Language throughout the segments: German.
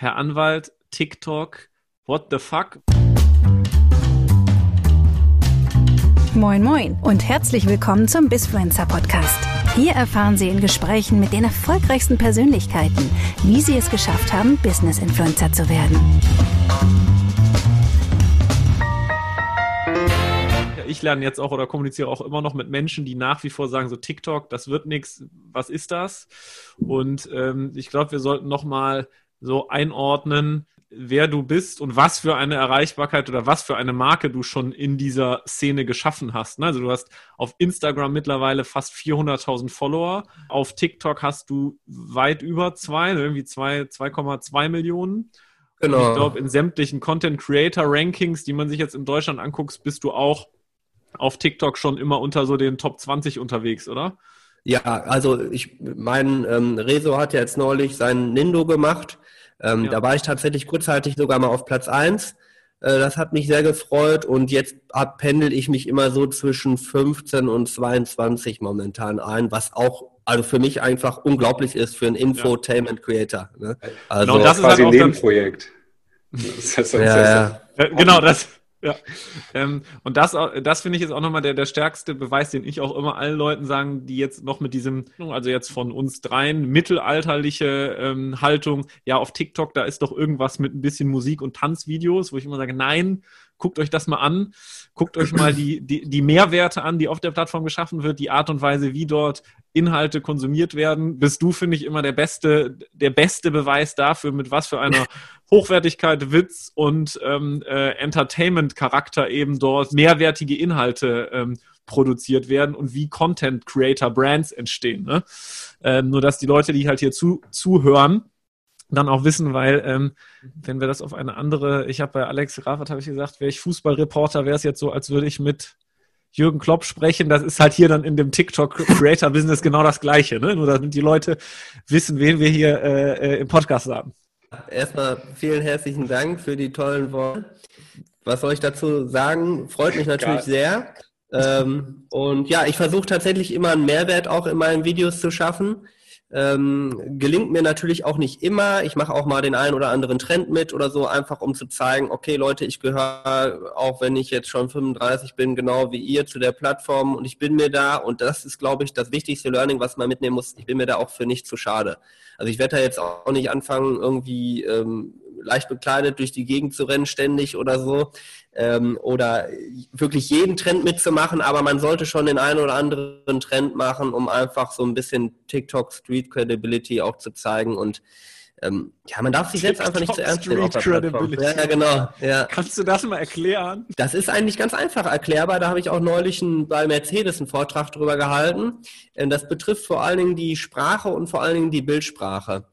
Herr Anwalt, TikTok, what the fuck? Moin Moin und herzlich willkommen zum Bisfluencer Podcast. Hier erfahren Sie in Gesprächen mit den erfolgreichsten Persönlichkeiten, wie sie es geschafft haben, Business Influencer zu werden. Ich lerne jetzt auch oder kommuniziere auch immer noch mit Menschen, die nach wie vor sagen, so TikTok, das wird nichts, was ist das? Und ähm, ich glaube, wir sollten noch mal so einordnen, wer du bist und was für eine Erreichbarkeit oder was für eine Marke du schon in dieser Szene geschaffen hast. Ne? Also du hast auf Instagram mittlerweile fast 400.000 Follower. Auf TikTok hast du weit über zwei, ne? irgendwie 2,2 Millionen. Genau. Und ich glaube, in sämtlichen Content Creator Rankings, die man sich jetzt in Deutschland anguckt, bist du auch auf TikTok schon immer unter so den Top 20 unterwegs, oder? Ja, also ich, mein ähm, Rezo hat ja jetzt neulich seinen Nindo gemacht. Ähm, ja. Da war ich tatsächlich kurzzeitig sogar mal auf Platz 1. Äh, das hat mich sehr gefreut und jetzt pendel ich mich immer so zwischen 15 und 22 momentan ein, was auch also für mich einfach unglaublich ist für einen Infotainment Creator. Ne? Also genau, das ist quasi halt ein Nebenprojekt. Das heißt, ja, ja. Äh, genau, das, ja, ähm, und das, das finde ich jetzt auch nochmal der, der stärkste Beweis, den ich auch immer allen Leuten sagen, die jetzt noch mit diesem, also jetzt von uns dreien, mittelalterliche ähm, Haltung, ja, auf TikTok, da ist doch irgendwas mit ein bisschen Musik und Tanzvideos, wo ich immer sage, nein, guckt euch das mal an, guckt euch mal die, die, die Mehrwerte an, die auf der Plattform geschaffen wird, die Art und Weise, wie dort Inhalte konsumiert werden. Bist du, finde ich, immer der beste, der beste Beweis dafür, mit was für einer Hochwertigkeit, Witz und ähm, äh, Entertainment-Charakter eben dort mehrwertige Inhalte ähm, produziert werden und wie Content Creator Brands entstehen. Ne? Ähm, nur dass die Leute, die halt hier zu, zuhören, dann auch wissen, weil ähm, wenn wir das auf eine andere, ich habe bei Alex Raffert habe ich gesagt, wäre ich Fußballreporter, wäre es jetzt so, als würde ich mit Jürgen Klopp sprechen. Das ist halt hier dann in dem TikTok Creator Business genau das Gleiche, ne? Nur damit die Leute wissen, wen wir hier äh, äh, im Podcast haben. Erstmal vielen herzlichen Dank für die tollen Worte. Was soll ich dazu sagen? Freut mich natürlich sehr. Ähm, und ja, ich versuche tatsächlich immer einen Mehrwert auch in meinen Videos zu schaffen. Ähm, gelingt mir natürlich auch nicht immer. Ich mache auch mal den einen oder anderen Trend mit oder so, einfach um zu zeigen, okay Leute, ich gehöre, auch wenn ich jetzt schon 35 bin, genau wie ihr zu der Plattform und ich bin mir da und das ist, glaube ich, das wichtigste Learning, was man mitnehmen muss. Ich bin mir da auch für nicht zu schade. Also ich werde da jetzt auch nicht anfangen, irgendwie ähm, leicht bekleidet durch die Gegend zu rennen ständig oder so ähm, oder wirklich jeden Trend mitzumachen, aber man sollte schon den einen oder anderen Trend machen, um einfach so ein bisschen TikTok Street Credibility auch zu zeigen und ähm, ja, man darf sich selbst einfach nicht zu ernst nehmen. Ja, ja, genau. Ja. Kannst du das mal erklären? Das ist eigentlich ganz einfach erklärbar. Da habe ich auch neulich ein, bei Mercedes einen Vortrag drüber gehalten. Ähm, das betrifft vor allen Dingen die Sprache und vor allen Dingen die Bildsprache.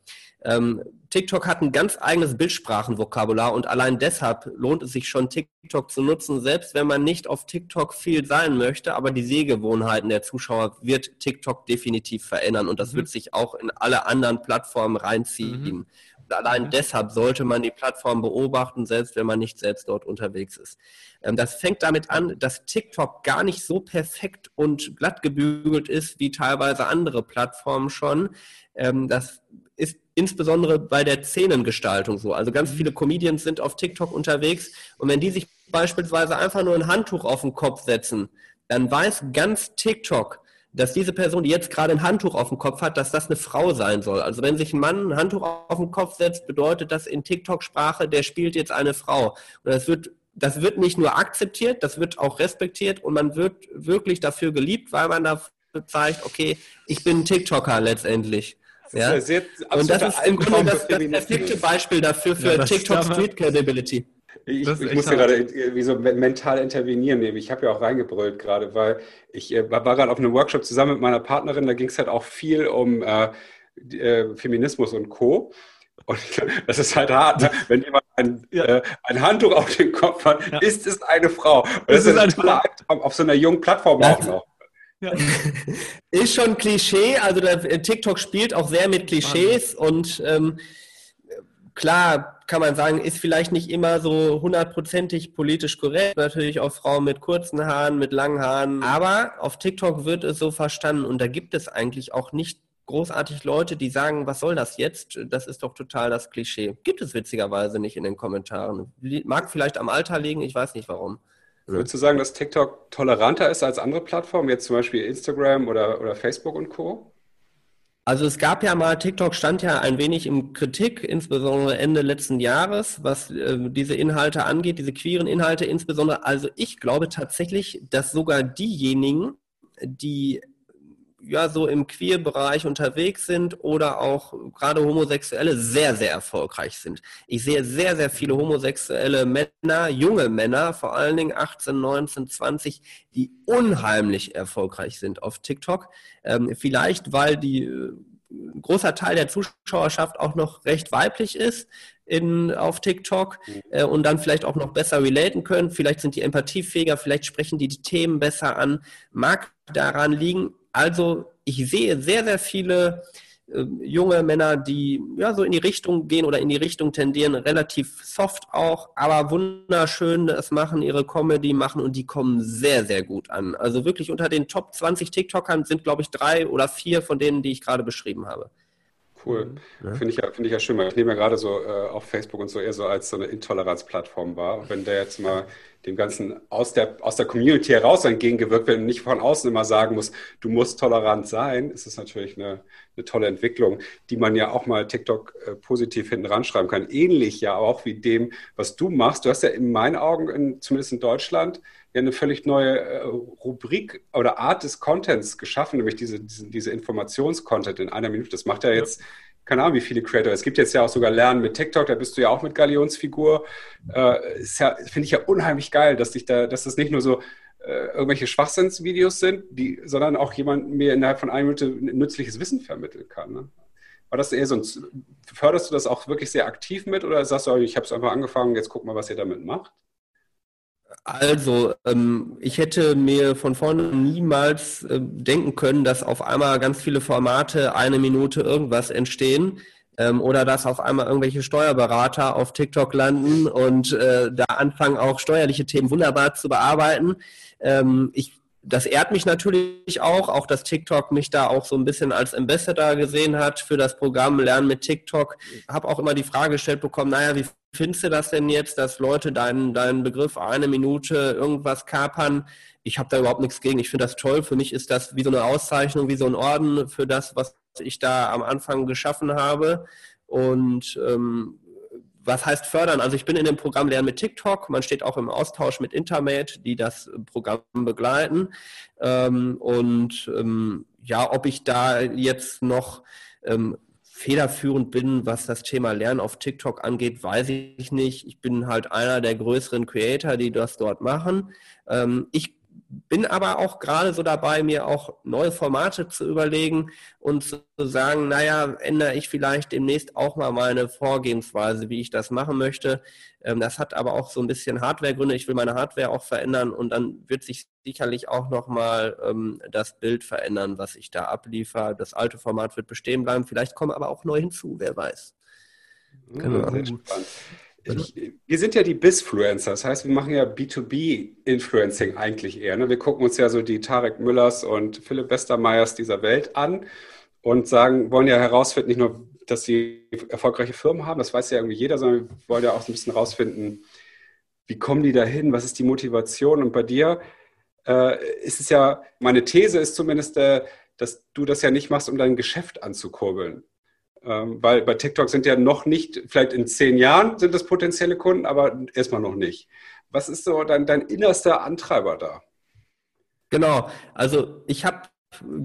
Ähm, TikTok hat ein ganz eigenes Bildsprachenvokabular und allein deshalb lohnt es sich schon, TikTok zu nutzen, selbst wenn man nicht auf TikTok viel sein möchte, aber die Sehgewohnheiten der Zuschauer wird TikTok definitiv verändern und das mhm. wird sich auch in alle anderen Plattformen reinziehen. Mhm. Allein mhm. deshalb sollte man die Plattform beobachten, selbst wenn man nicht selbst dort unterwegs ist. Ähm, das fängt damit an, dass TikTok gar nicht so perfekt und glatt gebügelt ist wie teilweise andere Plattformen schon. Ähm, das ist insbesondere bei der Szenengestaltung so. Also ganz mhm. viele Comedians sind auf TikTok unterwegs und wenn die sich beispielsweise einfach nur ein Handtuch auf den Kopf setzen, dann weiß ganz TikTok, dass diese Person, die jetzt gerade ein Handtuch auf dem Kopf hat, dass das eine Frau sein soll. Also wenn sich ein Mann ein Handtuch auf den Kopf setzt, bedeutet das in TikTok-Sprache, der spielt jetzt eine Frau. Und das wird, das wird nicht nur akzeptiert, das wird auch respektiert und man wird wirklich dafür geliebt, weil man dafür zeigt, okay, ich bin ein TikToker letztendlich. Ja? Sehr, und das ist im Grunde das, das perfekte Beispiel dafür für ja, TikTok Street Credibility. Ich, ich musste gerade wie so mental intervenieren nehmen. Ich habe ja auch reingebrüllt gerade, weil ich äh, war gerade auf einem Workshop zusammen mit meiner Partnerin. Da ging es halt auch viel um äh, äh, Feminismus und Co. Und das ist halt hart, ne? wenn jemand ein, ja. äh, ein Handtuch auf dem Kopf hat, ja. ist es eine Frau. Und das, das ist ein toller auf so einer jungen Plattform auch noch. Ja. Ist schon Klischee, also der, TikTok spielt auch sehr mit Klischees Wahnsinn. und ähm, klar kann man sagen, ist vielleicht nicht immer so hundertprozentig politisch korrekt. Natürlich auch Frauen mit kurzen Haaren, mit langen Haaren. Aber auf TikTok wird es so verstanden und da gibt es eigentlich auch nicht großartig Leute, die sagen, was soll das jetzt? Das ist doch total das Klischee. Gibt es witzigerweise nicht in den Kommentaren. Mag vielleicht am Alter liegen, ich weiß nicht warum. Würdest du sagen, dass TikTok toleranter ist als andere Plattformen, jetzt zum Beispiel Instagram oder, oder Facebook und Co.? Also es gab ja mal, TikTok stand ja ein wenig in Kritik, insbesondere Ende letzten Jahres, was äh, diese Inhalte angeht, diese queeren Inhalte insbesondere. Also ich glaube tatsächlich, dass sogar diejenigen, die ja so im Queer-Bereich unterwegs sind oder auch gerade Homosexuelle sehr, sehr erfolgreich sind. Ich sehe sehr, sehr viele homosexuelle Männer, junge Männer, vor allen Dingen 18, 19, 20, die unheimlich erfolgreich sind auf TikTok. Ähm, vielleicht, weil die äh, ein großer Teil der Zuschauerschaft auch noch recht weiblich ist in, auf TikTok äh, und dann vielleicht auch noch besser relaten können. Vielleicht sind die empathiefähiger, vielleicht sprechen die die Themen besser an. Mag daran liegen, also ich sehe sehr, sehr viele äh, junge Männer, die ja so in die Richtung gehen oder in die Richtung tendieren, relativ soft auch, aber wunderschön es machen, ihre Comedy machen und die kommen sehr, sehr gut an. Also wirklich unter den Top 20 TikTokern sind, glaube ich, drei oder vier von denen, die ich gerade beschrieben habe. Cool. Ja. Finde ich, ja, find ich ja schön, weil ich nehme ja gerade so äh, auf Facebook und so eher so als so eine Intoleranzplattform wahr. Wenn der jetzt mal dem Ganzen aus der, aus der Community heraus entgegengewirkt wird und nicht von außen immer sagen muss, du musst tolerant sein, ist es natürlich eine, eine tolle Entwicklung, die man ja auch mal TikTok äh, positiv hinten ranschreiben kann. Ähnlich ja auch wie dem, was du machst. Du hast ja in meinen Augen, in, zumindest in Deutschland, ja eine völlig neue äh, Rubrik oder Art des Contents geschaffen, nämlich diese, diese, diese Informationscontent in einer Minute. Das macht ja jetzt keine Ahnung, wie viele Creator. Es gibt jetzt ja auch sogar Lernen mit TikTok, da bist du ja auch mit Galionsfigur. Äh, ja, Finde ich ja unheimlich geil, dass dich da, dass das nicht nur so äh, irgendwelche Schwachsinnsvideos sind, die, sondern auch jemand mir innerhalb von einer Minute nützliches Wissen vermitteln kann. Ne? War das eher so ein, förderst du das auch wirklich sehr aktiv mit oder sagst du, ich habe es einfach angefangen, jetzt guck mal, was ihr damit macht? Also, ähm, ich hätte mir von vorne niemals äh, denken können, dass auf einmal ganz viele Formate eine Minute irgendwas entstehen ähm, oder dass auf einmal irgendwelche Steuerberater auf TikTok landen und äh, da anfangen auch steuerliche Themen wunderbar zu bearbeiten. Ähm, ich das ehrt mich natürlich auch, auch dass TikTok mich da auch so ein bisschen als Ambassador gesehen hat für das Programm Lernen mit TikTok. Habe auch immer die Frage gestellt bekommen, naja, wie findest du das denn jetzt, dass Leute deinen, deinen Begriff eine Minute irgendwas kapern? Ich habe da überhaupt nichts gegen. Ich finde das toll. Für mich ist das wie so eine Auszeichnung, wie so ein Orden für das, was ich da am Anfang geschaffen habe. Und ähm, was heißt fördern? Also ich bin in dem Programm Lernen mit TikTok. Man steht auch im Austausch mit Intermate, die das Programm begleiten. Ähm, und ähm, ja, ob ich da jetzt noch ähm, federführend bin, was das Thema Lernen auf TikTok angeht, weiß ich nicht. Ich bin halt einer der größeren Creator, die das dort machen. Ähm, ich bin aber auch gerade so dabei, mir auch neue Formate zu überlegen und zu sagen, naja, ändere ich vielleicht demnächst auch mal meine Vorgehensweise, wie ich das machen möchte. Ähm, das hat aber auch so ein bisschen Hardwaregründe. Ich will meine Hardware auch verändern und dann wird sich sicherlich auch nochmal ähm, das Bild verändern, was ich da abliefere. Das alte Format wird bestehen bleiben. Vielleicht kommen aber auch neu hinzu, wer weiß. Genau. Ich, wir sind ja die Bisfluencer, das heißt, wir machen ja B2B-Influencing eigentlich eher. Ne? Wir gucken uns ja so die Tarek Müllers und Philipp Westermeyers dieser Welt an und sagen, wollen ja herausfinden, nicht nur, dass sie erfolgreiche Firmen haben, das weiß ja irgendwie jeder, sondern wir wollen ja auch so ein bisschen herausfinden, wie kommen die dahin, was ist die Motivation? Und bei dir äh, ist es ja, meine These ist zumindest, äh, dass du das ja nicht machst, um dein Geschäft anzukurbeln, ähm, weil bei TikTok sind ja noch nicht, vielleicht in zehn Jahren sind das potenzielle Kunden, aber erstmal noch nicht. Was ist so dein, dein innerster Antreiber da? Genau, also ich habe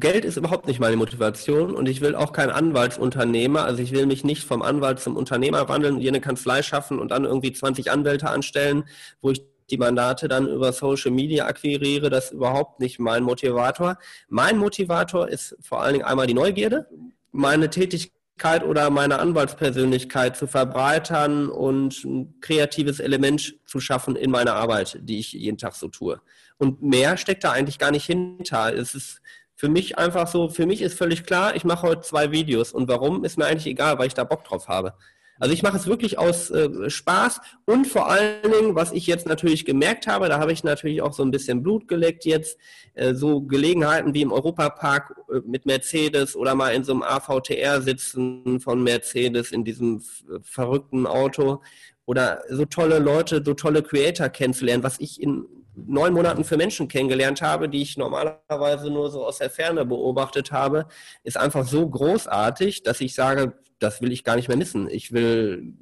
Geld ist überhaupt nicht meine Motivation und ich will auch kein Anwaltsunternehmer. Also ich will mich nicht vom Anwalt zum Unternehmer wandeln, hier eine Kanzlei schaffen und dann irgendwie 20 Anwälte anstellen, wo ich die Mandate dann über Social Media akquiriere. Das ist überhaupt nicht mein Motivator. Mein Motivator ist vor allen Dingen einmal die Neugierde, meine Tätigkeit oder meine Anwaltspersönlichkeit zu verbreitern und ein kreatives Element zu schaffen in meiner Arbeit, die ich jeden Tag so tue. Und mehr steckt da eigentlich gar nicht hinter. Es ist für mich einfach so, für mich ist völlig klar, ich mache heute zwei Videos und warum ist mir eigentlich egal, weil ich da Bock drauf habe. Also ich mache es wirklich aus äh, Spaß und vor allen Dingen, was ich jetzt natürlich gemerkt habe, da habe ich natürlich auch so ein bisschen Blut geleckt jetzt, äh, so Gelegenheiten wie im Europapark äh, mit Mercedes oder mal in so einem AVTR sitzen von Mercedes in diesem verrückten Auto oder so tolle Leute, so tolle Creator kennenzulernen, was ich in neun Monaten für Menschen kennengelernt habe, die ich normalerweise nur so aus der Ferne beobachtet habe, ist einfach so großartig, dass ich sage, das will ich gar nicht mehr missen. Ich will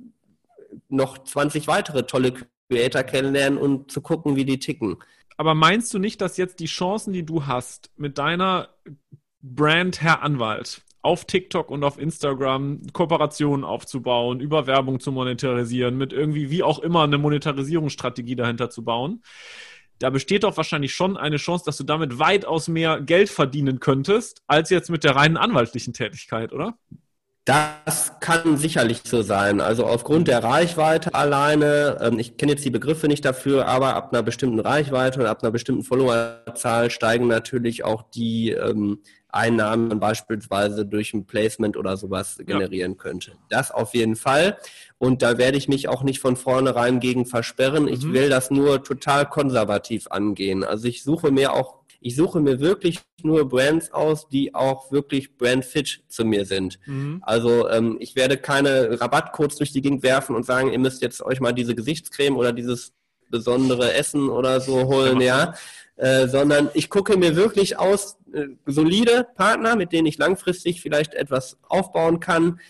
noch 20 weitere tolle Creator kennenlernen und zu gucken, wie die ticken. Aber meinst du nicht, dass jetzt die Chancen, die du hast, mit deiner Brand Herr Anwalt auf TikTok und auf Instagram Kooperationen aufzubauen, über Werbung zu monetarisieren, mit irgendwie wie auch immer eine Monetarisierungsstrategie dahinter zu bauen, da besteht doch wahrscheinlich schon eine Chance, dass du damit weitaus mehr Geld verdienen könntest, als jetzt mit der reinen anwaltlichen Tätigkeit, oder? Das kann sicherlich so sein. Also aufgrund der Reichweite alleine, ähm, ich kenne jetzt die Begriffe nicht dafür, aber ab einer bestimmten Reichweite und ab einer bestimmten Followerzahl steigen natürlich auch die ähm, Einnahmen beispielsweise durch ein Placement oder sowas generieren ja. könnte. Das auf jeden Fall. Und da werde ich mich auch nicht von vornherein gegen versperren. Ich mhm. will das nur total konservativ angehen. Also ich suche mir auch ich suche mir wirklich nur Brands aus, die auch wirklich brandfit zu mir sind. Mhm. Also ähm, ich werde keine Rabattcodes durch die Gegend werfen und sagen, ihr müsst jetzt euch mal diese Gesichtscreme oder dieses besondere Essen oder so holen, ja. Äh, sondern ich gucke mir wirklich aus äh, solide Partner, mit denen ich langfristig vielleicht etwas aufbauen kann,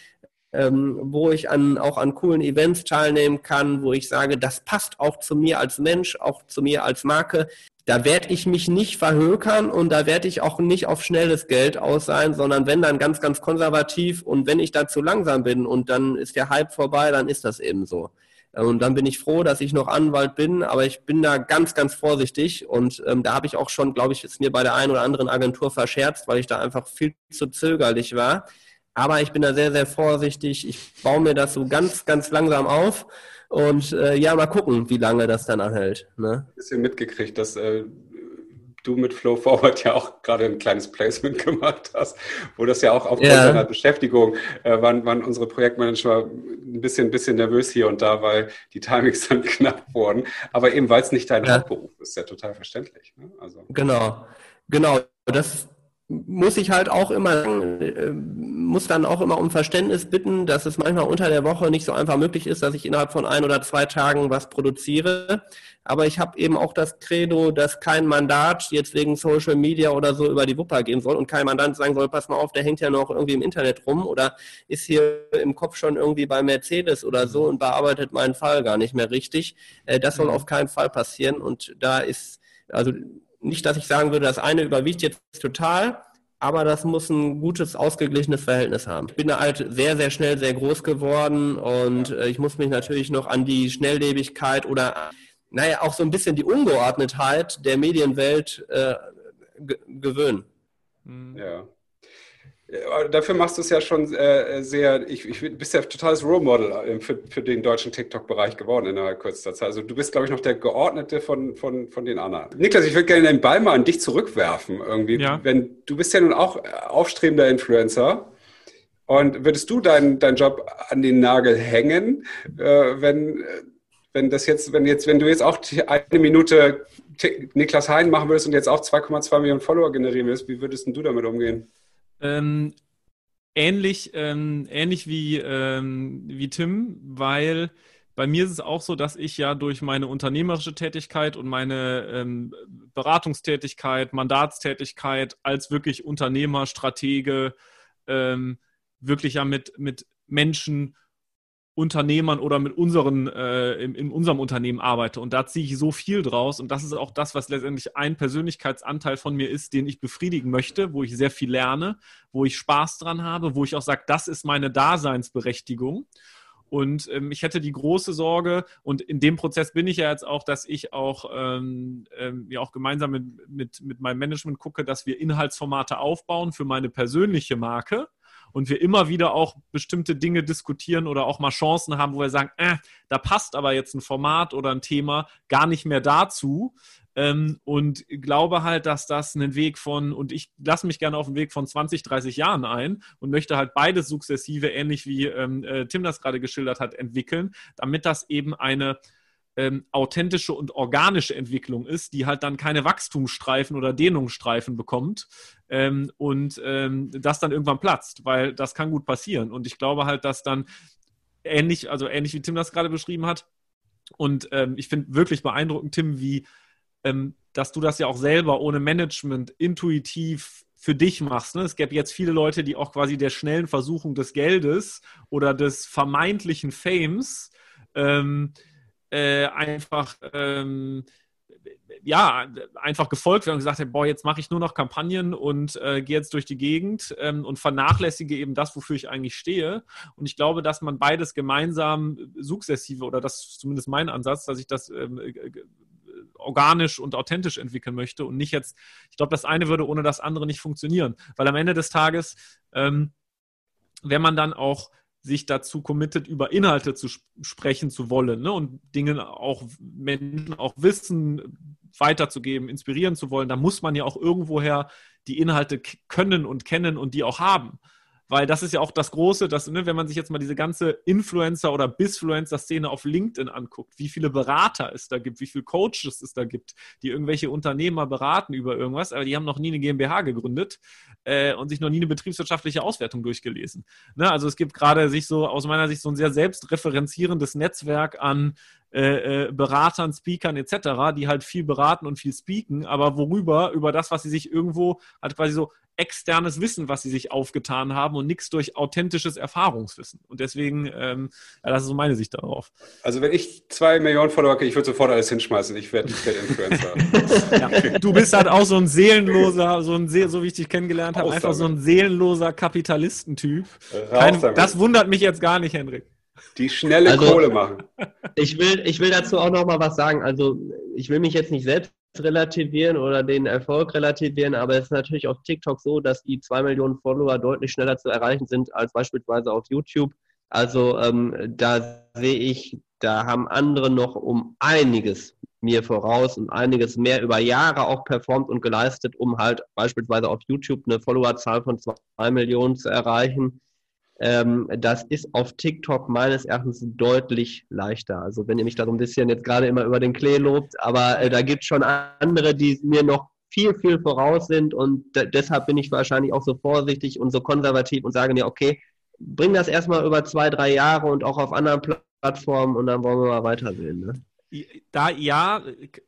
ähm, wo ich an, auch an coolen Events teilnehmen kann, wo ich sage, das passt auch zu mir als Mensch, auch zu mir als Marke da werde ich mich nicht verhökern und da werde ich auch nicht auf schnelles Geld aus sein, sondern wenn dann ganz, ganz konservativ und wenn ich da zu langsam bin und dann ist der Hype vorbei, dann ist das eben so. Und dann bin ich froh, dass ich noch Anwalt bin, aber ich bin da ganz, ganz vorsichtig und ähm, da habe ich auch schon, glaube ich, es mir bei der einen oder anderen Agentur verscherzt, weil ich da einfach viel zu zögerlich war. Aber ich bin da sehr, sehr vorsichtig. Ich baue mir das so ganz, ganz langsam auf und äh, ja, mal gucken, wie lange das dann anhält. Ne? Bisschen mitgekriegt, dass äh, du mit Flow Forward ja auch gerade ein kleines Placement gemacht hast, wo das ja auch aufgrund ja. deiner Beschäftigung äh, waren, waren unsere Projektmanager ein bisschen, ein bisschen nervös hier und da, weil die Timings dann knapp wurden. Aber eben, weil es nicht dein ja. Hauptberuf ist, ist ja total verständlich. Ne? Also. Genau, genau. Das, muss ich halt auch immer, äh, muss dann auch immer um Verständnis bitten, dass es manchmal unter der Woche nicht so einfach möglich ist, dass ich innerhalb von ein oder zwei Tagen was produziere. Aber ich habe eben auch das Credo, dass kein Mandat jetzt wegen Social Media oder so über die Wupper gehen soll und kein Mandant sagen soll, pass mal auf, der hängt ja noch irgendwie im Internet rum oder ist hier im Kopf schon irgendwie bei Mercedes oder so und bearbeitet meinen Fall gar nicht mehr richtig. Äh, das soll mhm. auf keinen Fall passieren und da ist, also nicht, dass ich sagen würde, das eine überwiegt jetzt total, aber das muss ein gutes, ausgeglichenes Verhältnis haben. Ich bin da halt sehr, sehr schnell sehr groß geworden und äh, ich muss mich natürlich noch an die Schnelllebigkeit oder, naja, auch so ein bisschen die Ungeordnetheit der Medienwelt äh, gewöhnen. Ja. Dafür machst du es ja schon äh, sehr, ich, ich bist ja totales Role Model äh, für, für den deutschen TikTok-Bereich geworden in einer kurzen Zeit. Also du bist, glaube ich, noch der Geordnete von, von, von den anderen. Niklas, ich würde gerne den Ball mal an dich zurückwerfen. Irgendwie. Ja. Wenn, du bist ja nun auch aufstrebender Influencer. Und würdest du deinen dein Job an den Nagel hängen, äh, wenn, wenn das jetzt, wenn jetzt, wenn du jetzt auch eine Minute Niklas Hein machen würdest und jetzt auch 2,2 Millionen Follower generieren würdest, wie würdest du damit umgehen? Ähm, ähnlich, ähm, ähnlich wie, ähm, wie Tim, weil bei mir ist es auch so, dass ich ja durch meine unternehmerische Tätigkeit und meine ähm, Beratungstätigkeit, Mandatstätigkeit als wirklich Unternehmer, Stratege ähm, wirklich ja mit, mit Menschen Unternehmern oder mit unseren, äh, in, in, unserem Unternehmen arbeite. Und da ziehe ich so viel draus. Und das ist auch das, was letztendlich ein Persönlichkeitsanteil von mir ist, den ich befriedigen möchte, wo ich sehr viel lerne, wo ich Spaß dran habe, wo ich auch sage, das ist meine Daseinsberechtigung. Und ähm, ich hätte die große Sorge, und in dem Prozess bin ich ja jetzt auch, dass ich auch, ähm, ähm, ja auch gemeinsam mit, mit, mit meinem Management gucke, dass wir Inhaltsformate aufbauen für meine persönliche Marke und wir immer wieder auch bestimmte Dinge diskutieren oder auch mal Chancen haben, wo wir sagen, äh, da passt aber jetzt ein Format oder ein Thema gar nicht mehr dazu. Ähm, und glaube halt, dass das einen Weg von, und ich lasse mich gerne auf den Weg von 20, 30 Jahren ein und möchte halt beides sukzessive, ähnlich wie ähm, äh, Tim das gerade geschildert hat, entwickeln, damit das eben eine ähm, authentische und organische Entwicklung ist, die halt dann keine Wachstumsstreifen oder Dehnungsstreifen bekommt ähm, und ähm, das dann irgendwann platzt, weil das kann gut passieren. Und ich glaube halt, dass dann ähnlich, also ähnlich wie Tim das gerade beschrieben hat, und ähm, ich finde wirklich beeindruckend, Tim, wie ähm, dass du das ja auch selber ohne Management intuitiv für dich machst. Ne? Es gäbe jetzt viele Leute, die auch quasi der schnellen Versuchung des Geldes oder des vermeintlichen Fames ähm, äh, einfach ähm, ja, einfach gefolgt werden und gesagt haben, boah, jetzt mache ich nur noch Kampagnen und äh, gehe jetzt durch die Gegend ähm, und vernachlässige eben das, wofür ich eigentlich stehe. Und ich glaube, dass man beides gemeinsam sukzessive, oder das ist zumindest mein Ansatz, dass ich das ähm, äh, organisch und authentisch entwickeln möchte und nicht jetzt, ich glaube, das eine würde ohne das andere nicht funktionieren. Weil am Ende des Tages, ähm, wenn man dann auch sich dazu committet, über Inhalte zu sprechen zu wollen ne? und Dinge auch Menschen auch Wissen weiterzugeben, inspirieren zu wollen, dann muss man ja auch irgendwoher die Inhalte können und kennen und die auch haben. Weil das ist ja auch das Große, dass, ne, wenn man sich jetzt mal diese ganze Influencer- oder Bisfluencer-Szene auf LinkedIn anguckt, wie viele Berater es da gibt, wie viele Coaches es da gibt, die irgendwelche Unternehmer beraten über irgendwas, aber die haben noch nie eine GmbH gegründet äh, und sich noch nie eine betriebswirtschaftliche Auswertung durchgelesen. Ne, also es gibt gerade sich so aus meiner Sicht so ein sehr selbstreferenzierendes Netzwerk an äh, äh, Beratern, Speakern etc., die halt viel beraten und viel speaken, aber worüber? Über das, was sie sich irgendwo halt quasi so externes Wissen, was sie sich aufgetan haben und nichts durch authentisches Erfahrungswissen. Und deswegen, ähm, ja, das ist so meine Sicht darauf. Also wenn ich zwei Millionen Follower kriege, ich würde sofort alles hinschmeißen. Ich werde werd Influencer. ja, du bist halt auch so ein seelenloser, so ein so wie ich dich kennengelernt habe, einfach so ein seelenloser Kapitalistentyp. Kein, das wundert mich jetzt gar nicht, Henrik. Die schnelle also, Kohle machen. Ich will, ich will dazu auch noch mal was sagen. Also ich will mich jetzt nicht selbst relativieren oder den Erfolg relativieren, aber es ist natürlich auf TikTok so, dass die zwei Millionen Follower deutlich schneller zu erreichen sind als beispielsweise auf YouTube. Also ähm, da sehe ich, da haben andere noch um einiges mir voraus und einiges mehr über Jahre auch performt und geleistet, um halt beispielsweise auf YouTube eine Followerzahl von zwei Millionen zu erreichen. Ähm, das ist auf TikTok meines Erachtens deutlich leichter. Also wenn ihr mich da so ein bisschen jetzt gerade immer über den Klee lobt, aber äh, da gibt es schon andere, die mir noch viel, viel voraus sind und deshalb bin ich wahrscheinlich auch so vorsichtig und so konservativ und sage mir, okay, bring das erstmal über zwei, drei Jahre und auch auf anderen Plattformen und dann wollen wir mal weitersehen. Ne? Da ja,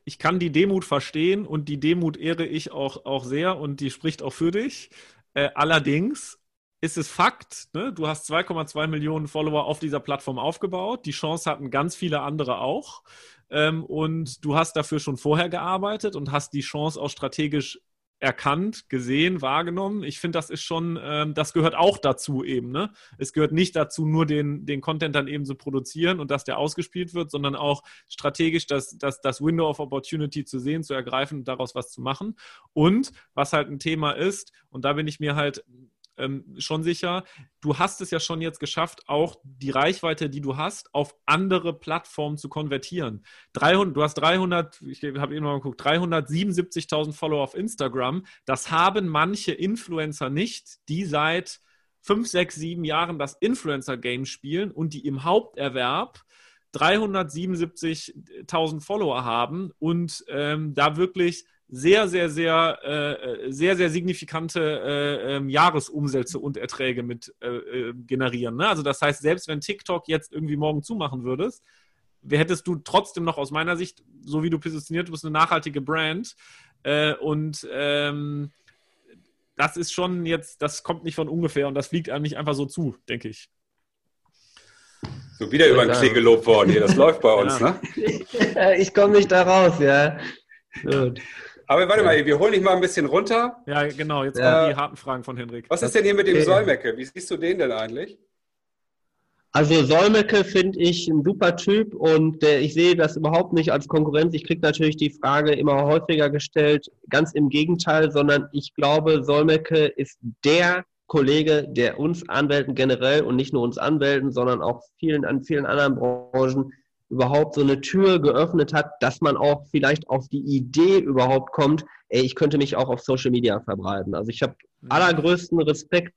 ich kann die Demut verstehen und die Demut ehre ich auch, auch sehr und die spricht auch für dich. Äh, allerdings ist es Fakt, ne? du hast 2,2 Millionen Follower auf dieser Plattform aufgebaut. Die Chance hatten ganz viele andere auch. Ähm, und du hast dafür schon vorher gearbeitet und hast die Chance auch strategisch erkannt, gesehen, wahrgenommen. Ich finde, das ist schon, ähm, das gehört auch dazu eben. Ne? Es gehört nicht dazu, nur den, den Content dann eben zu produzieren und dass der ausgespielt wird, sondern auch strategisch das, das, das Window of Opportunity zu sehen, zu ergreifen und daraus was zu machen. Und was halt ein Thema ist, und da bin ich mir halt ähm, schon sicher. Du hast es ja schon jetzt geschafft, auch die Reichweite, die du hast, auf andere Plattformen zu konvertieren. 300, du hast 300, ich habe eben mal geguckt, 377.000 Follower auf Instagram. Das haben manche Influencer nicht, die seit fünf, sechs, sieben Jahren das Influencer-Game spielen und die im Haupterwerb 377.000 Follower haben und ähm, da wirklich sehr, sehr, sehr, äh, sehr, sehr signifikante äh, äh, Jahresumsätze und Erträge mit äh, äh, generieren. Ne? Also das heißt, selbst wenn TikTok jetzt irgendwie morgen zumachen würdest, hättest du trotzdem noch aus meiner Sicht, so wie du positioniert bist, eine nachhaltige Brand. Äh, und ähm, das ist schon jetzt, das kommt nicht von ungefähr und das fliegt einem nicht einfach so zu, denke ich. So wieder über den Klee gelobt worden hier, das läuft bei uns, ja. ne? ich komme nicht da raus, ja. Gut. Aber warte mal, wir holen dich mal ein bisschen runter. Ja, genau, jetzt ja. kommen die harten Fragen von Henrik. Was ist denn hier mit dem Solmecke? Wie siehst du den denn eigentlich? Also Solmecke finde ich ein super Typ und äh, ich sehe das überhaupt nicht als Konkurrenz. Ich kriege natürlich die Frage immer häufiger gestellt, ganz im Gegenteil, sondern ich glaube, Solmecke ist der Kollege, der uns Anwälten generell und nicht nur uns Anwälten, sondern auch vielen an vielen anderen Branchen überhaupt so eine Tür geöffnet hat, dass man auch vielleicht auf die Idee überhaupt kommt, ey, ich könnte mich auch auf Social Media verbreiten. Also ich habe mhm. allergrößten Respekt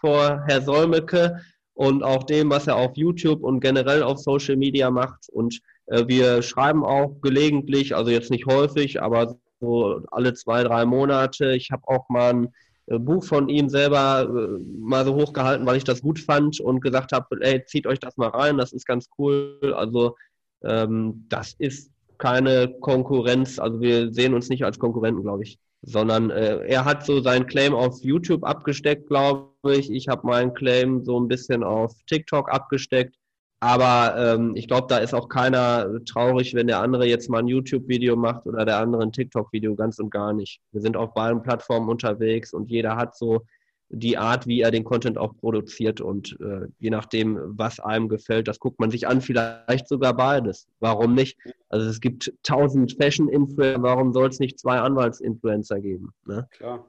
vor Herr Solmecke und auch dem, was er auf YouTube und generell auf Social Media macht. Und äh, wir schreiben auch gelegentlich, also jetzt nicht häufig, aber so alle zwei, drei Monate. Ich habe auch mal ein äh, Buch von ihm selber äh, mal so hochgehalten, weil ich das gut fand und gesagt habe, ey, zieht euch das mal rein, das ist ganz cool. Also ähm, das ist keine Konkurrenz, also wir sehen uns nicht als Konkurrenten, glaube ich, sondern äh, er hat so seinen Claim auf YouTube abgesteckt, glaube ich. Ich habe meinen Claim so ein bisschen auf TikTok abgesteckt. Aber ähm, ich glaube, da ist auch keiner traurig, wenn der andere jetzt mal ein YouTube-Video macht oder der andere ein TikTok-Video, ganz und gar nicht. Wir sind auf beiden Plattformen unterwegs und jeder hat so die Art, wie er den Content auch produziert und äh, je nachdem, was einem gefällt, das guckt man sich an, vielleicht sogar beides. Warum nicht? Also es gibt tausend Fashion-Influencer, warum soll es nicht zwei Anwalts-Influencer geben? Ne? Klar.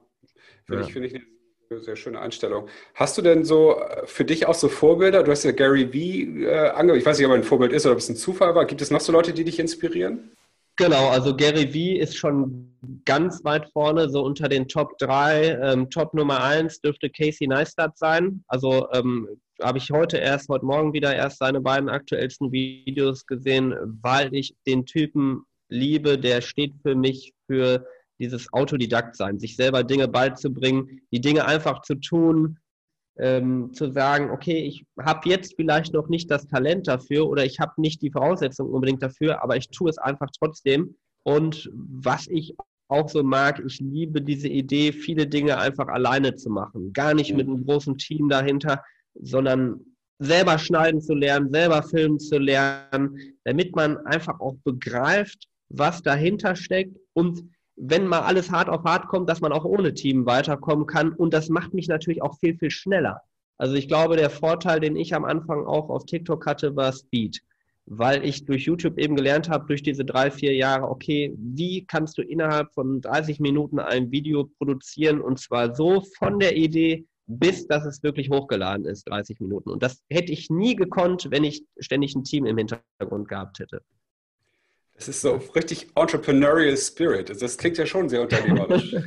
Finde ja. ich, find ich sehr schöne Einstellung. Hast du denn so äh, für dich auch so Vorbilder? Du hast ja Gary Vee äh, angehört. Ich weiß nicht, ob er ein Vorbild ist oder ob es ein Zufall war. Gibt es noch so Leute, die dich inspirieren? Genau, also Gary Vee ist schon ganz weit vorne, so unter den Top 3. Ähm, Top Nummer 1 dürfte Casey Neistat sein. Also ähm, habe ich heute erst, heute Morgen wieder erst seine beiden aktuellsten Videos gesehen, weil ich den Typen liebe. Der steht für mich für dieses Autodidakt sein, sich selber Dinge beizubringen, die Dinge einfach zu tun, ähm, zu sagen, okay, ich habe jetzt vielleicht noch nicht das Talent dafür oder ich habe nicht die Voraussetzungen unbedingt dafür, aber ich tue es einfach trotzdem. Und was ich auch so mag, ich liebe diese Idee, viele Dinge einfach alleine zu machen. Gar nicht mit einem großen Team dahinter, sondern selber schneiden zu lernen, selber filmen zu lernen, damit man einfach auch begreift, was dahinter steckt und wenn mal alles hart auf hart kommt, dass man auch ohne Team weiterkommen kann. Und das macht mich natürlich auch viel, viel schneller. Also ich glaube, der Vorteil, den ich am Anfang auch auf TikTok hatte, war Speed. Weil ich durch YouTube eben gelernt habe, durch diese drei, vier Jahre, okay, wie kannst du innerhalb von 30 Minuten ein Video produzieren und zwar so von der Idee bis, dass es wirklich hochgeladen ist, 30 Minuten. Und das hätte ich nie gekonnt, wenn ich ständig ein Team im Hintergrund gehabt hätte. Es ist so richtig entrepreneurial Spirit. Das klingt ja schon sehr unternehmerisch.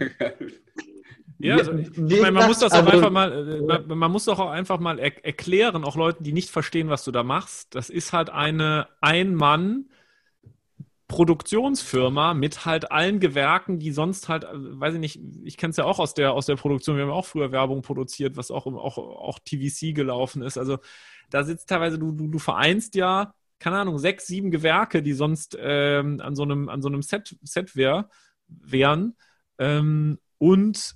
Ja, also ich meine, man muss das auch einfach mal, äh, man muss doch auch einfach mal er erklären, auch Leuten, die nicht verstehen, was du da machst. Das ist halt eine Ein-Mann- Produktionsfirma mit halt allen Gewerken, die sonst halt, äh, weiß ich nicht, ich kenne es ja auch aus der, aus der Produktion, wir haben auch früher Werbung produziert, was auch, auch, auch TVC gelaufen ist. Also da sitzt teilweise, du, du, du vereinst ja keine Ahnung, sechs, sieben Gewerke, die sonst ähm, an so einem, an so einem Set, Set wär, wären. Ähm, und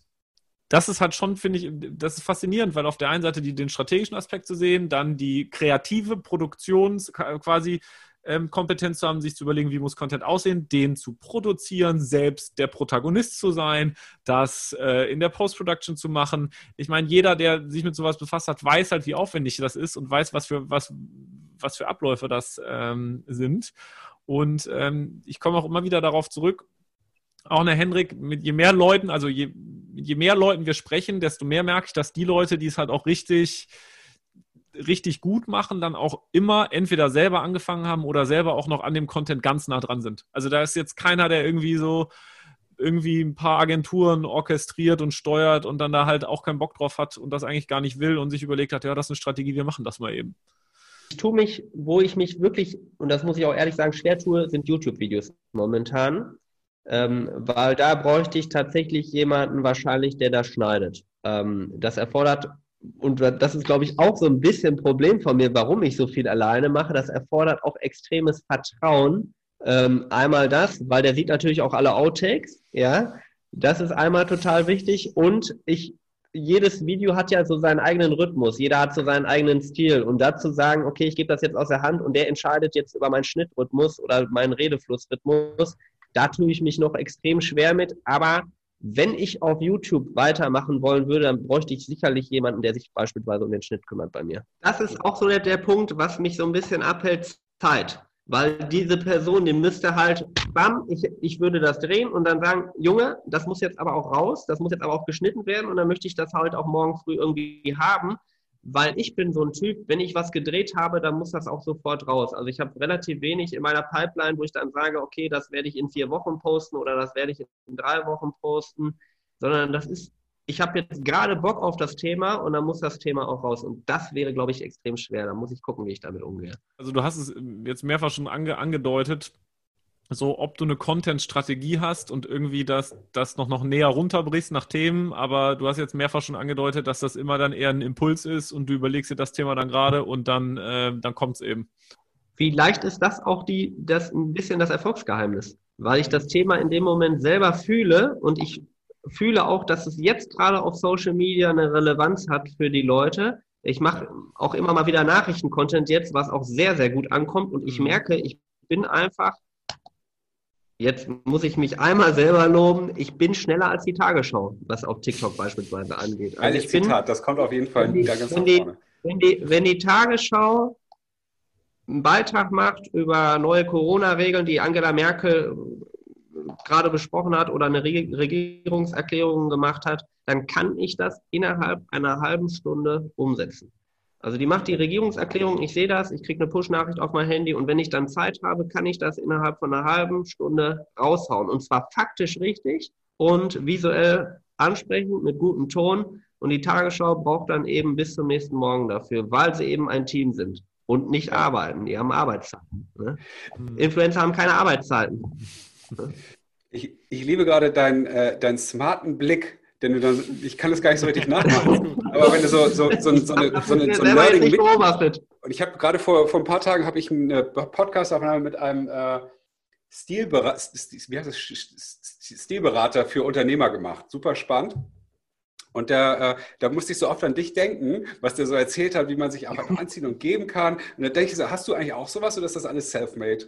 das ist halt schon, finde ich, das ist faszinierend, weil auf der einen Seite die, den strategischen Aspekt zu sehen, dann die kreative Produktions quasi ähm, Kompetenz zu haben, sich zu überlegen, wie muss Content aussehen, den zu produzieren, selbst der Protagonist zu sein, das äh, in der Post-Production zu machen. Ich meine, jeder, der sich mit sowas befasst hat, weiß halt, wie aufwendig das ist und weiß, was für was was für Abläufe das ähm, sind. Und ähm, ich komme auch immer wieder darauf zurück, auch eine Henrik, mit je mehr Leuten, also je, je mehr Leuten wir sprechen, desto mehr merke ich, dass die Leute, die es halt auch richtig, richtig gut machen, dann auch immer entweder selber angefangen haben oder selber auch noch an dem Content ganz nah dran sind. Also da ist jetzt keiner, der irgendwie so irgendwie ein paar Agenturen orchestriert und steuert und dann da halt auch keinen Bock drauf hat und das eigentlich gar nicht will und sich überlegt hat, ja, das ist eine Strategie, wir machen das mal eben. Ich tue mich, wo ich mich wirklich, und das muss ich auch ehrlich sagen, schwer tue, sind YouTube-Videos momentan. Ähm, weil da bräuchte ich tatsächlich jemanden wahrscheinlich, der das schneidet. Ähm, das erfordert, und das ist, glaube ich, auch so ein bisschen ein Problem von mir, warum ich so viel alleine mache. Das erfordert auch extremes Vertrauen. Ähm, einmal das, weil der sieht natürlich auch alle Outtakes, ja. Das ist einmal total wichtig. Und ich jedes Video hat ja so seinen eigenen Rhythmus, jeder hat so seinen eigenen Stil. Und dazu sagen, okay, ich gebe das jetzt aus der Hand und der entscheidet jetzt über meinen Schnittrhythmus oder meinen Redeflussrhythmus, da tue ich mich noch extrem schwer mit. Aber wenn ich auf YouTube weitermachen wollen würde, dann bräuchte ich sicherlich jemanden, der sich beispielsweise um den Schnitt kümmert bei mir. Das ist auch so der, der Punkt, was mich so ein bisschen abhält, Zeit. Weil diese Person, die müsste halt, bam, ich, ich würde das drehen und dann sagen, Junge, das muss jetzt aber auch raus, das muss jetzt aber auch geschnitten werden und dann möchte ich das halt auch morgen früh irgendwie haben. weil ich bin so ein Typ, wenn ich was gedreht habe, dann muss das auch sofort raus. Also ich habe relativ wenig in meiner Pipeline, wo ich dann sage, okay, das werde ich in vier Wochen posten oder das werde ich in drei Wochen posten, sondern das ist, ich habe jetzt gerade Bock auf das Thema und dann muss das Thema auch raus. Und das wäre, glaube ich, extrem schwer. Da muss ich gucken, wie ich damit umgehe. Also du hast es jetzt mehrfach schon ange angedeutet, so ob du eine Content-Strategie hast und irgendwie das, das noch, noch näher runterbrichst nach Themen, aber du hast jetzt mehrfach schon angedeutet, dass das immer dann eher ein Impuls ist und du überlegst dir das Thema dann gerade und dann, äh, dann kommt es eben. Vielleicht ist das auch die, das ein bisschen das Erfolgsgeheimnis, weil ich das Thema in dem Moment selber fühle und ich fühle auch, dass es jetzt gerade auf Social Media eine Relevanz hat für die Leute. Ich mache auch immer mal wieder Nachrichten-Content jetzt, was auch sehr, sehr gut ankommt und ich mhm. merke, ich bin einfach Jetzt muss ich mich einmal selber loben. Ich bin schneller als die Tagesschau, was auf TikTok beispielsweise angeht. Also ich bin, Zitat, das kommt auf jeden Fall die, ganz wenn die, wenn die, wenn die Tagesschau einen Beitrag macht über neue Corona-Regeln, die Angela Merkel gerade besprochen hat oder eine Regierungserklärung gemacht hat, dann kann ich das innerhalb einer halben Stunde umsetzen. Also die macht die Regierungserklärung, ich sehe das, ich kriege eine Push-Nachricht auf mein Handy und wenn ich dann Zeit habe, kann ich das innerhalb von einer halben Stunde raushauen. Und zwar faktisch richtig und visuell ansprechend mit gutem Ton. Und die Tagesschau braucht dann eben bis zum nächsten Morgen dafür, weil sie eben ein Team sind und nicht arbeiten. Die haben Arbeitszeiten. Ne? Mhm. Influencer haben keine Arbeitszeiten. Ich, ich liebe gerade deinen, äh, deinen smarten Blick denn du dann, ich kann das gar nicht so richtig nachmachen. Aber wenn du so, so, so, so, eine, so, eine, so ein Learning mit, Und ich habe gerade vor, vor ein paar Tagen habe ich eine Podcast-Aufnahme mit einem äh, Stilberater, wie heißt das? Stilberater für Unternehmer gemacht. Super spannend. Und der, äh, da musste ich so oft an dich denken, was der so erzählt hat, wie man sich auch anziehen und geben kann. Und dann denke ich so, hast du eigentlich auch sowas oder ist das alles self-made?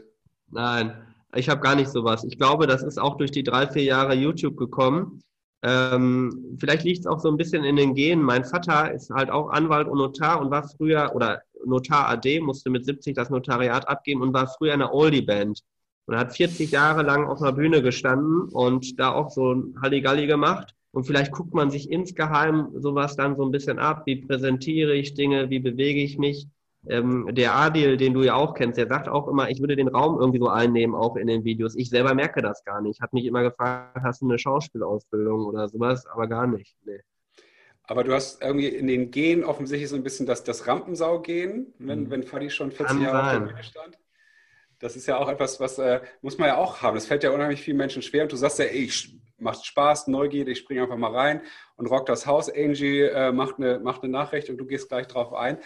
Nein, ich habe gar nicht sowas. Ich glaube, das ist auch durch die drei, vier Jahre YouTube gekommen. Ähm, vielleicht liegt es auch so ein bisschen in den Genen. Mein Vater ist halt auch Anwalt und Notar und war früher, oder Notar AD, musste mit 70 das Notariat abgeben und war früher in einer Oldie-Band. Und hat 40 Jahre lang auf einer Bühne gestanden und da auch so ein Halligalli gemacht. Und vielleicht guckt man sich insgeheim sowas dann so ein bisschen ab. Wie präsentiere ich Dinge? Wie bewege ich mich? Ähm, der Adil, den du ja auch kennst, der sagt auch immer, ich würde den Raum irgendwie so einnehmen, auch in den Videos. Ich selber merke das gar nicht. Hat mich immer gefragt, hast du eine Schauspielausbildung oder sowas, aber gar nicht. Nee. Aber du hast irgendwie in den Gen offensichtlich so ein bisschen das, das Rampensau-Gen, wenn, mhm. wenn Fadi schon 14 Kann Jahre sein. auf der Bühne stand. Das ist ja auch etwas, was äh, muss man ja auch haben. Das fällt ja unheimlich vielen Menschen schwer. Und du sagst ja, ey, ich macht Spaß, Neugierde, ich springe einfach mal rein und rock das Haus. Angie äh, macht, eine, macht eine Nachricht und du gehst gleich drauf ein.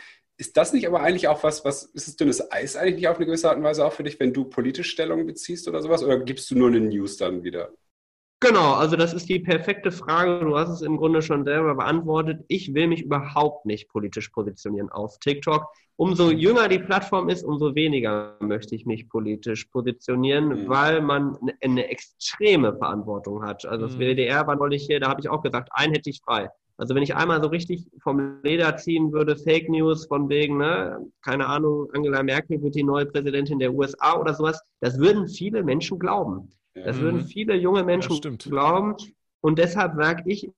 Ist das nicht aber eigentlich auch was, was ist es dünnes Eis eigentlich nicht auf eine gewisse Art und Weise auch für dich, wenn du politische Stellung beziehst oder sowas? Oder gibst du nur eine News dann wieder? Genau, also das ist die perfekte Frage. Du hast es im Grunde schon selber beantwortet. Ich will mich überhaupt nicht politisch positionieren auf TikTok. Umso jünger die Plattform ist, umso weniger möchte ich mich politisch positionieren, mhm. weil man eine extreme Verantwortung hat. Also das mhm. WDR war neulich hier, da habe ich auch gesagt, einen hätte ich frei. Also wenn ich einmal so richtig vom Leder ziehen würde, Fake News von wegen, ne, keine Ahnung, Angela Merkel wird die neue Präsidentin der USA oder sowas, das würden viele Menschen glauben. Das würden mhm. viele junge Menschen glauben. Und deshalb sage ich,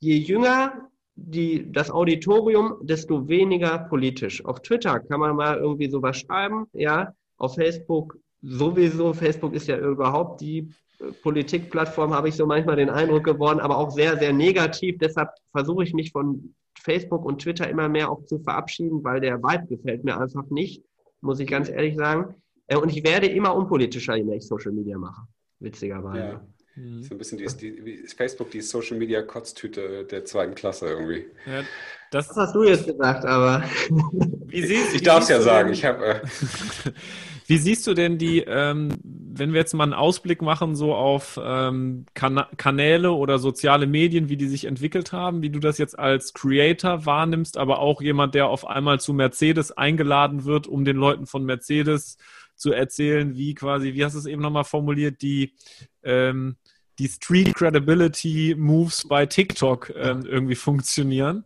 je jünger die, das Auditorium, desto weniger politisch. Auf Twitter kann man mal irgendwie sowas schreiben, ja. Auf Facebook sowieso. Facebook ist ja überhaupt die Politikplattform, habe ich so manchmal den Eindruck geworden, aber auch sehr, sehr negativ. Deshalb versuche ich mich von Facebook und Twitter immer mehr auch zu verabschieden, weil der Vibe gefällt mir einfach nicht, muss ich ganz ehrlich sagen. Äh, und ich werde immer unpolitischer, je mehr ich Social Media mache, witzigerweise. Ja. Mhm. So ein bisschen die, die, Facebook, die Social Media Kotztüte der zweiten Klasse irgendwie. Ja, das, das, hast du jetzt gesagt, aber. Wie siehst, ich darf es ja sagen. Ich habe. Äh, Wie siehst du denn die, ähm, wenn wir jetzt mal einen Ausblick machen, so auf ähm, kan Kanäle oder soziale Medien, wie die sich entwickelt haben, wie du das jetzt als Creator wahrnimmst, aber auch jemand, der auf einmal zu Mercedes eingeladen wird, um den Leuten von Mercedes zu erzählen, wie quasi, wie hast du es eben nochmal formuliert, die, ähm, die Street Credibility Moves bei TikTok ähm, irgendwie funktionieren.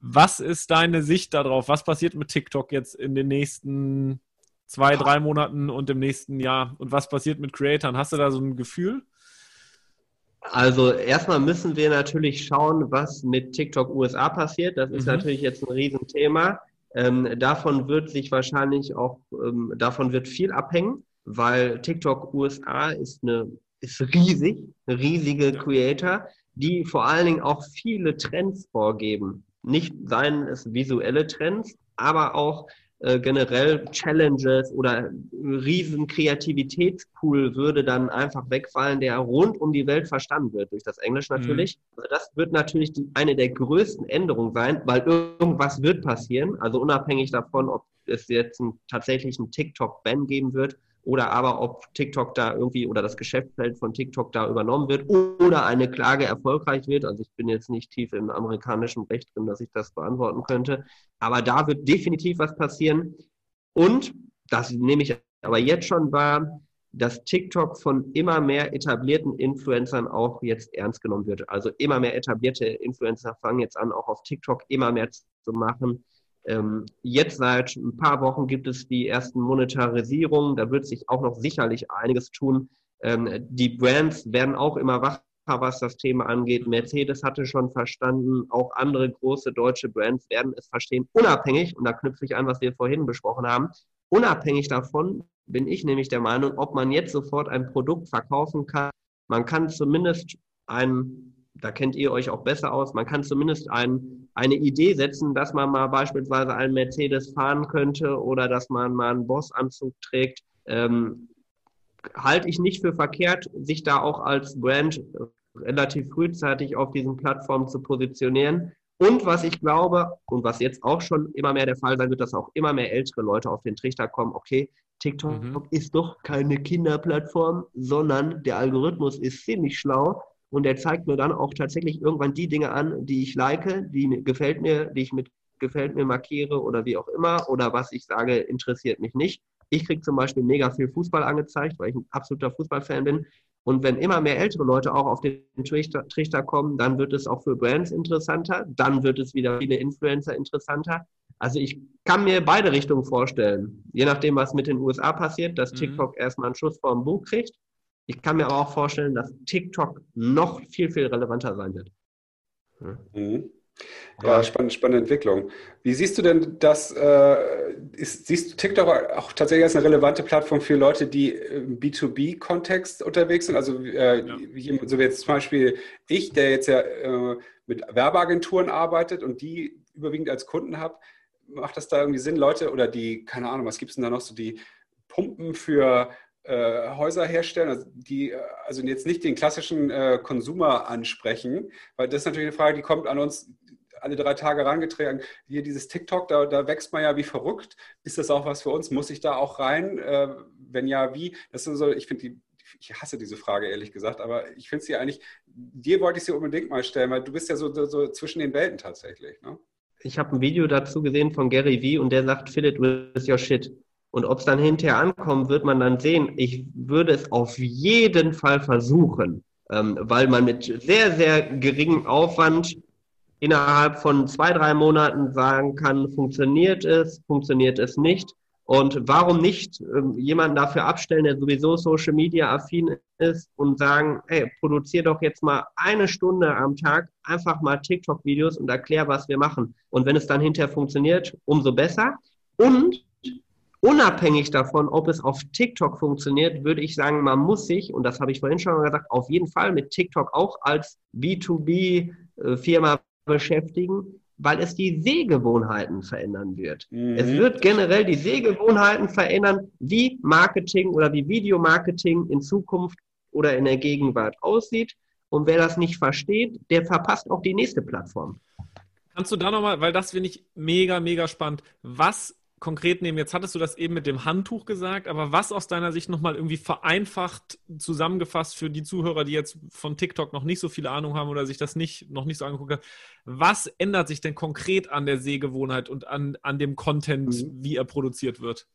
Was ist deine Sicht darauf? Was passiert mit TikTok jetzt in den nächsten zwei, drei Monaten und im nächsten Jahr? Und was passiert mit Creatoren? Hast du da so ein Gefühl? Also erstmal müssen wir natürlich schauen, was mit TikTok USA passiert. Das ist mhm. natürlich jetzt ein Riesenthema. Ähm, davon wird sich wahrscheinlich auch, ähm, davon wird viel abhängen, weil TikTok USA ist eine, ist riesig, eine riesige Creator, die vor allen Dingen auch viele Trends vorgeben. Nicht seien es visuelle Trends, aber auch äh, generell Challenges oder riesen Kreativitätspool würde dann einfach wegfallen, der rund um die Welt verstanden wird, durch das Englisch mhm. natürlich. Mhm. Das wird natürlich die, eine der größten Änderungen sein, weil irgendwas wird passieren, also unabhängig davon, ob es jetzt einen tatsächlichen TikTok-Ban geben wird oder aber ob TikTok da irgendwie oder das Geschäftsfeld von TikTok da übernommen wird oder eine Klage erfolgreich wird. Also ich bin jetzt nicht tief im amerikanischen Recht drin, dass ich das beantworten könnte. Aber da wird definitiv was passieren. Und, das nehme ich aber jetzt schon wahr, dass TikTok von immer mehr etablierten Influencern auch jetzt ernst genommen wird. Also immer mehr etablierte Influencer fangen jetzt an, auch auf TikTok immer mehr zu machen. Ähm, jetzt seit ein paar Wochen gibt es die ersten Monetarisierungen. Da wird sich auch noch sicherlich einiges tun. Ähm, die Brands werden auch immer wacher, was das Thema angeht. Mercedes hatte schon verstanden, auch andere große deutsche Brands werden es verstehen, unabhängig, und da knüpfe ich an, was wir vorhin besprochen haben, unabhängig davon bin ich nämlich der Meinung, ob man jetzt sofort ein Produkt verkaufen kann. Man kann zumindest ein da kennt ihr euch auch besser aus. Man kann zumindest ein, eine Idee setzen, dass man mal beispielsweise einen Mercedes fahren könnte oder dass man mal einen Bossanzug trägt. Ähm, halte ich nicht für verkehrt, sich da auch als Brand relativ frühzeitig auf diesen Plattformen zu positionieren. Und was ich glaube und was jetzt auch schon immer mehr der Fall sein wird, dass auch immer mehr ältere Leute auf den Trichter kommen, okay, TikTok mhm. ist doch keine Kinderplattform, sondern der Algorithmus ist ziemlich schlau und er zeigt mir dann auch tatsächlich irgendwann die Dinge an, die ich like, die mir gefällt mir, die ich mit gefällt mir markiere oder wie auch immer oder was ich sage, interessiert mich nicht. Ich kriege zum Beispiel mega viel Fußball angezeigt, weil ich ein absoluter Fußballfan bin. Und wenn immer mehr ältere Leute auch auf den Trichter, Trichter kommen, dann wird es auch für Brands interessanter, dann wird es wieder viele Influencer interessanter. Also ich kann mir beide Richtungen vorstellen, je nachdem, was mit den USA passiert, dass mhm. TikTok erstmal einen Schuss vor dem Buch kriegt ich kann mir aber auch vorstellen, dass TikTok noch viel, viel relevanter sein wird. Mhm. Ja, spannende, spannende Entwicklung. Wie siehst du denn das? Äh, ist, siehst du TikTok auch tatsächlich als eine relevante Plattform für Leute, die im B2B-Kontext unterwegs sind? Also, äh, ja. wie, so wie jetzt zum Beispiel ich, der jetzt ja äh, mit Werbeagenturen arbeitet und die überwiegend als Kunden habe, macht das da irgendwie Sinn, Leute oder die, keine Ahnung, was gibt es denn da noch so, die Pumpen für äh, Häuser herstellen, also die äh, also jetzt nicht den klassischen äh, Konsumer ansprechen, weil das ist natürlich eine Frage, die kommt an uns alle drei Tage herangetragen. Hier dieses TikTok, da, da wächst man ja wie verrückt. Ist das auch was für uns? Muss ich da auch rein? Äh, wenn ja, wie? Das ist so, ich finde die ich hasse diese Frage ehrlich gesagt, aber ich finde sie eigentlich, dir wollte ich sie unbedingt mal stellen, weil du bist ja so, so, so zwischen den Welten tatsächlich. Ne? Ich habe ein Video dazu gesehen von Gary Vee und der sagt, fill it with your shit. Und ob es dann hinterher ankommt, wird man dann sehen. Ich würde es auf jeden Fall versuchen, ähm, weil man mit sehr, sehr geringem Aufwand innerhalb von zwei, drei Monaten sagen kann, funktioniert es, funktioniert es nicht. Und warum nicht ähm, jemanden dafür abstellen, der sowieso Social Media affin ist und sagen, hey, produziere doch jetzt mal eine Stunde am Tag einfach mal TikTok-Videos und erklär, was wir machen. Und wenn es dann hinterher funktioniert, umso besser. Und Unabhängig davon, ob es auf TikTok funktioniert, würde ich sagen, man muss sich, und das habe ich vorhin schon mal gesagt, auf jeden Fall mit TikTok auch als B2B-Firma beschäftigen, weil es die Sehgewohnheiten verändern wird. Mhm. Es wird generell die Sehgewohnheiten verändern, wie Marketing oder wie Videomarketing in Zukunft oder in der Gegenwart aussieht. Und wer das nicht versteht, der verpasst auch die nächste Plattform. Kannst du da nochmal, weil das finde ich mega, mega spannend. Was konkret nehmen? Jetzt hattest du das eben mit dem Handtuch gesagt, aber was aus deiner Sicht nochmal irgendwie vereinfacht zusammengefasst für die Zuhörer, die jetzt von TikTok noch nicht so viele Ahnung haben oder sich das nicht, noch nicht so angeguckt haben, was ändert sich denn konkret an der Sehgewohnheit und an, an dem Content, mhm. wie er produziert wird?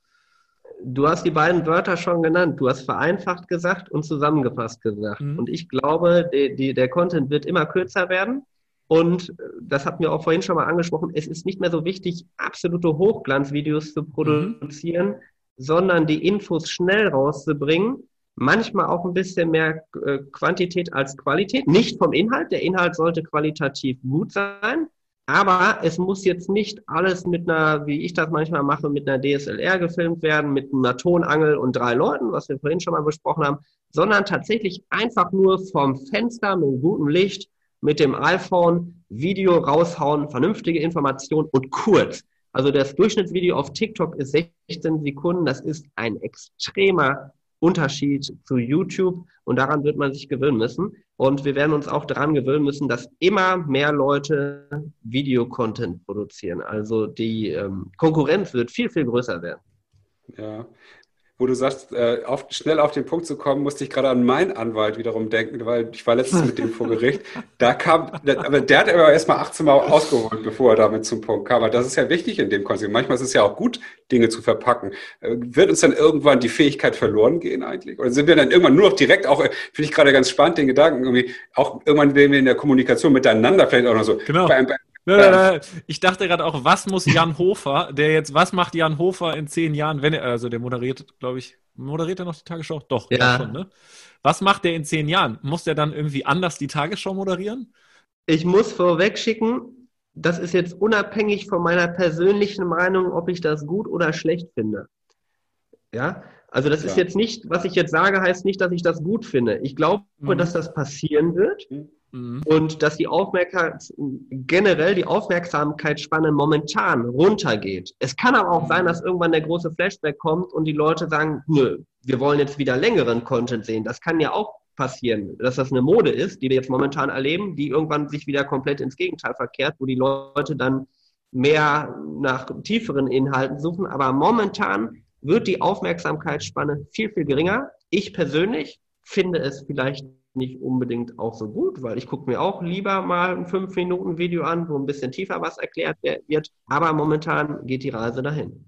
Du hast die beiden Wörter schon genannt. Du hast vereinfacht gesagt und zusammengefasst gesagt. Mhm. Und ich glaube, die, die, der Content wird immer kürzer werden. Und das hatten wir auch vorhin schon mal angesprochen, es ist nicht mehr so wichtig, absolute Hochglanzvideos zu produzieren, mhm. sondern die Infos schnell rauszubringen manchmal auch ein bisschen mehr äh, Quantität als Qualität. Nicht vom Inhalt. Der Inhalt sollte qualitativ gut sein. Aber es muss jetzt nicht alles mit einer, wie ich das manchmal mache, mit einer DSLR gefilmt werden, mit einer Tonangel und drei Leuten, was wir vorhin schon mal besprochen haben, sondern tatsächlich einfach nur vom Fenster mit gutem Licht, mit dem iPhone Video raushauen, vernünftige Informationen und kurz. Also das Durchschnittsvideo auf TikTok ist 16 Sekunden. Das ist ein extremer Unterschied zu YouTube und daran wird man sich gewöhnen müssen. Und wir werden uns auch daran gewöhnen müssen, dass immer mehr Leute Videocontent produzieren. Also die ähm, Konkurrenz wird viel, viel größer werden. Ja, wo du sagst, äh, auf, schnell auf den Punkt zu kommen, musste ich gerade an meinen Anwalt wiederum denken, weil ich war letztens mit dem vor Gericht. Da kam, der, aber der hat aber erstmal 18 Mal ausgeholt, bevor er damit zum Punkt kam. Aber das ist ja wichtig in dem Kontext. Manchmal ist es ja auch gut, Dinge zu verpacken. Äh, wird uns dann irgendwann die Fähigkeit verloren gehen eigentlich? Oder sind wir dann irgendwann nur noch direkt auch, äh, finde ich gerade ganz spannend, den Gedanken irgendwie, auch irgendwann werden wir in der Kommunikation miteinander vielleicht auch noch so. Genau. Ich dachte gerade auch, was muss Jan Hofer, der jetzt, was macht Jan Hofer in zehn Jahren, wenn er, also der moderiert, glaube ich, moderiert er noch die Tagesschau? Doch, ja. ja schon, ne? Was macht der in zehn Jahren? Muss der dann irgendwie anders die Tagesschau moderieren? Ich muss vorweg schicken, das ist jetzt unabhängig von meiner persönlichen Meinung, ob ich das gut oder schlecht finde. Ja, also das ja. ist jetzt nicht, was ich jetzt sage, heißt nicht, dass ich das gut finde. Ich glaube, mhm. dass das passieren wird. Mhm. Mhm. Und dass die Aufmerksamkeit, generell die Aufmerksamkeitsspanne momentan runtergeht. Es kann aber auch sein, dass irgendwann der große Flashback kommt und die Leute sagen, nö, wir wollen jetzt wieder längeren Content sehen. Das kann ja auch passieren, dass das eine Mode ist, die wir jetzt momentan erleben, die irgendwann sich wieder komplett ins Gegenteil verkehrt, wo die Leute dann mehr nach tieferen Inhalten suchen. Aber momentan wird die Aufmerksamkeitsspanne viel, viel geringer. Ich persönlich finde es vielleicht nicht unbedingt auch so gut, weil ich gucke mir auch lieber mal ein 5-Minuten-Video an, wo ein bisschen tiefer was erklärt wird. Aber momentan geht die Reise dahin.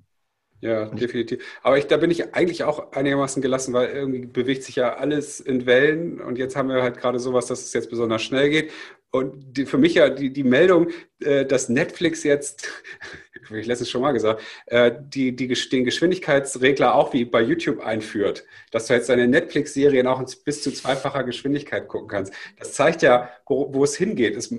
Ja, definitiv. Aber ich, da bin ich eigentlich auch einigermaßen gelassen, weil irgendwie bewegt sich ja alles in Wellen und jetzt haben wir halt gerade sowas, dass es jetzt besonders schnell geht. Und die, für mich ja die, die Meldung, äh, dass Netflix jetzt, ich letztens schon mal gesagt, äh, die, die, den Geschwindigkeitsregler auch wie bei YouTube einführt, dass du jetzt deine Netflix-Serien auch bis zu zweifacher Geschwindigkeit gucken kannst. Das zeigt ja, wo, wo es hingeht. Es,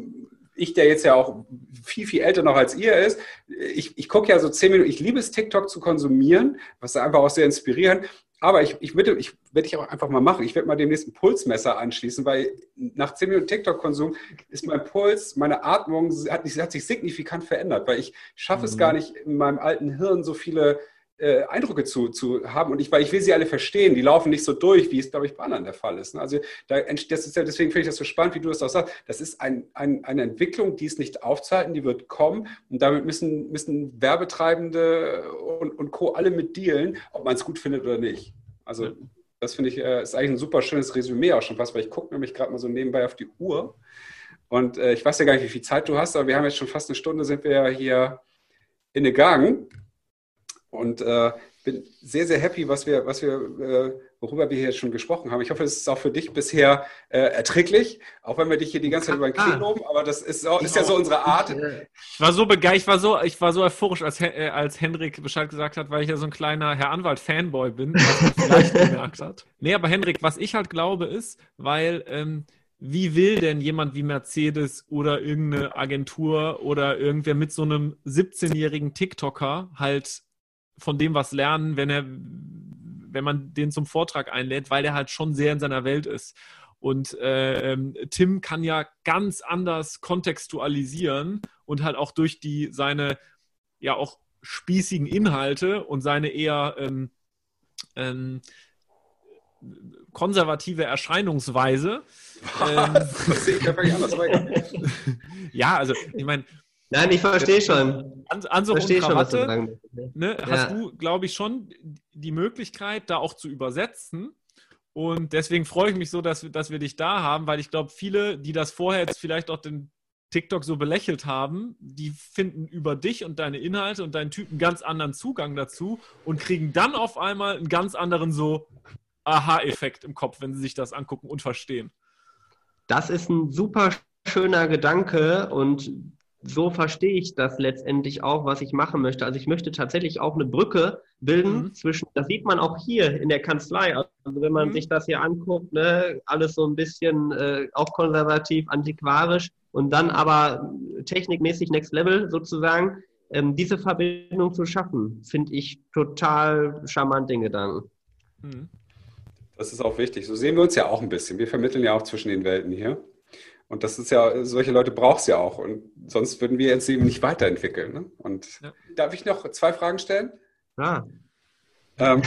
ich, der jetzt ja auch viel, viel älter noch als ihr ist, ich, ich gucke ja so zehn Minuten, ich liebe es, TikTok zu konsumieren, was einfach auch sehr inspirierend. Aber ich, ich würde, ich werde ich auch einfach mal machen. Ich werde mal demnächst ein Pulsmesser anschließen, weil nach zehn Minuten TikTok-Konsum ist mein Puls, meine Atmung hat, hat sich signifikant verändert, weil ich schaffe mhm. es gar nicht in meinem alten Hirn so viele äh, Eindrücke zu, zu haben. Und ich, weil ich will sie alle verstehen, die laufen nicht so durch, wie es, glaube ich, bei anderen der Fall ist. Ne? Also da, das ist ja, deswegen finde ich das so spannend, wie du das auch sagst. Das ist ein, ein, eine Entwicklung, die ist nicht aufzuhalten, die wird kommen. Und damit müssen, müssen Werbetreibende und, und Co. alle mit dealen, ob man es gut findet oder nicht. Also ja. das finde ich, äh, ist eigentlich ein super schönes Resümee auch schon fast, weil ich gucke nämlich gerade mal so nebenbei auf die Uhr. Und äh, ich weiß ja gar nicht, wie viel Zeit du hast, aber wir haben jetzt schon fast eine Stunde, sind wir ja hier in der Gang. Und äh, bin sehr, sehr happy, was wir, was wir, äh, worüber wir hier schon gesprochen haben. Ich hoffe, es ist auch für dich bisher äh, erträglich, auch wenn wir dich hier die ganze Zeit über den Knie loben, aber das ist, auch, ist ja so unsere Art. Ich war so begeistert, ich war so, ich war so euphorisch, als, äh, als Hendrik Bescheid gesagt hat, weil ich ja so ein kleiner Herr Anwalt-Fanboy bin, was man vielleicht gemerkt hat. Nee, aber Hendrik, was ich halt glaube ist, weil ähm, wie will denn jemand wie Mercedes oder irgendeine Agentur oder irgendwer mit so einem 17-jährigen TikToker halt von dem was lernen, wenn er, wenn man den zum Vortrag einlädt, weil der halt schon sehr in seiner Welt ist. Und äh, ähm, Tim kann ja ganz anders kontextualisieren und halt auch durch die seine ja auch spießigen Inhalte und seine eher ähm, ähm, konservative Erscheinungsweise. Ähm, ja, also ich meine, Nein, ich verstehe schon. An, an so verstehe schon, was du sagen ne, ja. Hast du, glaube ich, schon die Möglichkeit, da auch zu übersetzen. Und deswegen freue ich mich so, dass, dass wir dich da haben, weil ich glaube, viele, die das vorher jetzt vielleicht auch den TikTok so belächelt haben, die finden über dich und deine Inhalte und deinen Typen ganz anderen Zugang dazu und kriegen dann auf einmal einen ganz anderen so Aha-Effekt im Kopf, wenn sie sich das angucken und verstehen. Das ist ein super schöner Gedanke und so verstehe ich das letztendlich auch, was ich machen möchte. Also ich möchte tatsächlich auch eine Brücke bilden mhm. zwischen, das sieht man auch hier in der Kanzlei, also wenn man mhm. sich das hier anguckt, ne, alles so ein bisschen äh, auch konservativ, antiquarisch und dann aber technikmäßig Next Level sozusagen, ähm, diese Verbindung zu schaffen, finde ich total charmant, den Gedanken. Mhm. Das ist auch wichtig. So sehen wir uns ja auch ein bisschen. Wir vermitteln ja auch zwischen den Welten hier. Und das ist ja, solche Leute braucht es ja auch. Und sonst würden wir jetzt eben nicht weiterentwickeln. Ne? Und ja. darf ich noch zwei Fragen stellen? Ja. Ähm,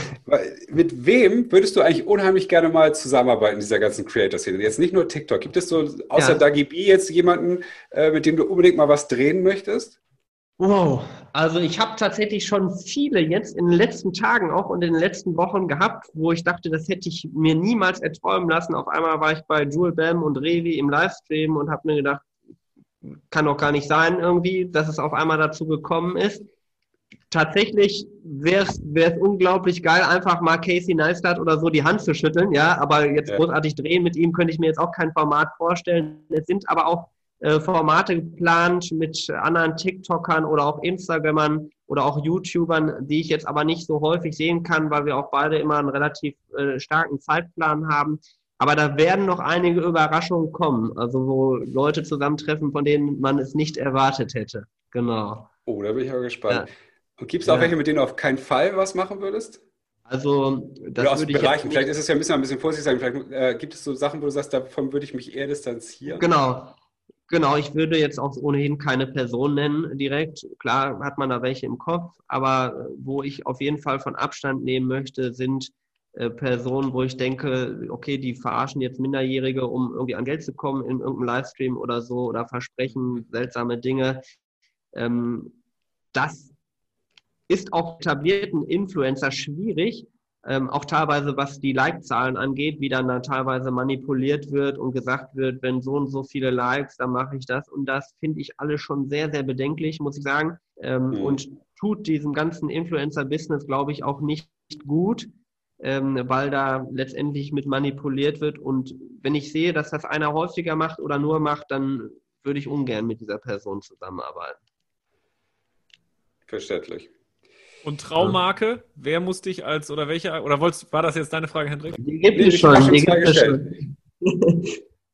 mit wem würdest du eigentlich unheimlich gerne mal zusammenarbeiten in dieser ganzen Creator-Szene? Jetzt nicht nur TikTok. Gibt es so außer ja. Dagi B jetzt jemanden, äh, mit dem du unbedingt mal was drehen möchtest? Wow, also ich habe tatsächlich schon viele jetzt in den letzten Tagen auch und in den letzten Wochen gehabt, wo ich dachte, das hätte ich mir niemals erträumen lassen. Auf einmal war ich bei Jewel Bam und Revi im Livestream und habe mir gedacht, kann doch gar nicht sein irgendwie, dass es auf einmal dazu gekommen ist. Tatsächlich wäre es unglaublich geil, einfach mal Casey Neistat oder so die Hand zu schütteln, ja, aber jetzt ja. großartig drehen mit ihm könnte ich mir jetzt auch kein Format vorstellen. Es sind aber auch äh, Formate geplant mit anderen TikTokern oder auch Instagrammern oder auch YouTubern, die ich jetzt aber nicht so häufig sehen kann, weil wir auch beide immer einen relativ äh, starken Zeitplan haben. Aber da werden noch einige Überraschungen kommen, also wo Leute zusammentreffen, von denen man es nicht erwartet hätte. Genau. Oh, da bin ich aber gespannt. Ja. Und gibt es auch ja. welche, mit denen du auf keinen Fall was machen würdest? Also, das Oder aus würde Bereichen. Vielleicht ist es ja ein bisschen, ein bisschen vorsichtig sagen. Vielleicht äh, gibt es so Sachen, wo du sagst, davon würde ich mich eher distanzieren. Genau. Genau, ich würde jetzt auch ohnehin keine Person nennen direkt. Klar hat man da welche im Kopf, aber wo ich auf jeden Fall von Abstand nehmen möchte, sind äh, Personen, wo ich denke, okay, die verarschen jetzt Minderjährige, um irgendwie an Geld zu kommen in irgendeinem Livestream oder so oder versprechen seltsame Dinge. Ähm, das ist auch etablierten Influencer schwierig, ähm, auch teilweise was die Like-Zahlen angeht, wie dann da teilweise manipuliert wird und gesagt wird, wenn so und so viele Likes, dann mache ich das. Und das finde ich alle schon sehr, sehr bedenklich, muss ich sagen. Ähm, mhm. Und tut diesem ganzen Influencer-Business, glaube ich, auch nicht gut, ähm, weil da letztendlich mit manipuliert wird. Und wenn ich sehe, dass das einer häufiger macht oder nur macht, dann würde ich ungern mit dieser Person zusammenarbeiten. Verständlich. Und Traummarke, wer muss dich als oder welche oder wolltest, war das jetzt deine Frage, Hendrik? Die gibt es schon, die gibt es schon.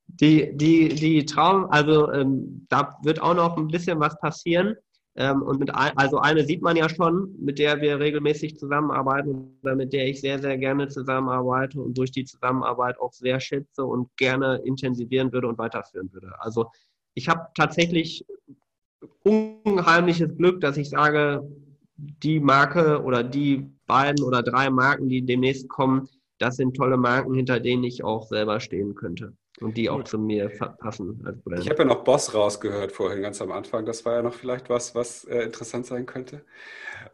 Die, die, die Traum, also ähm, da wird auch noch ein bisschen was passieren. Ähm, und mit ein, also eine sieht man ja schon, mit der wir regelmäßig zusammenarbeiten oder mit der ich sehr, sehr gerne zusammenarbeite und durch die Zusammenarbeit auch sehr schätze und gerne intensivieren würde und weiterführen würde. Also ich habe tatsächlich unheimliches Glück, dass ich sage, die Marke oder die beiden oder drei Marken, die demnächst kommen, das sind tolle Marken, hinter denen ich auch selber stehen könnte und die auch zu mir passen. Ich habe ja noch Boss rausgehört vorhin ganz am Anfang. Das war ja noch vielleicht was, was äh, interessant sein könnte.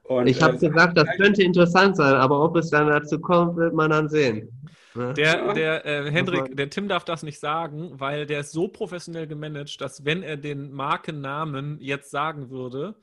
Und, ich habe äh, gesagt, das könnte interessant sein, aber ob es dann dazu kommt, wird man dann sehen. Ne? Der, der äh, Hendrik, der Tim darf das nicht sagen, weil der ist so professionell gemanagt, dass wenn er den Markennamen jetzt sagen würde,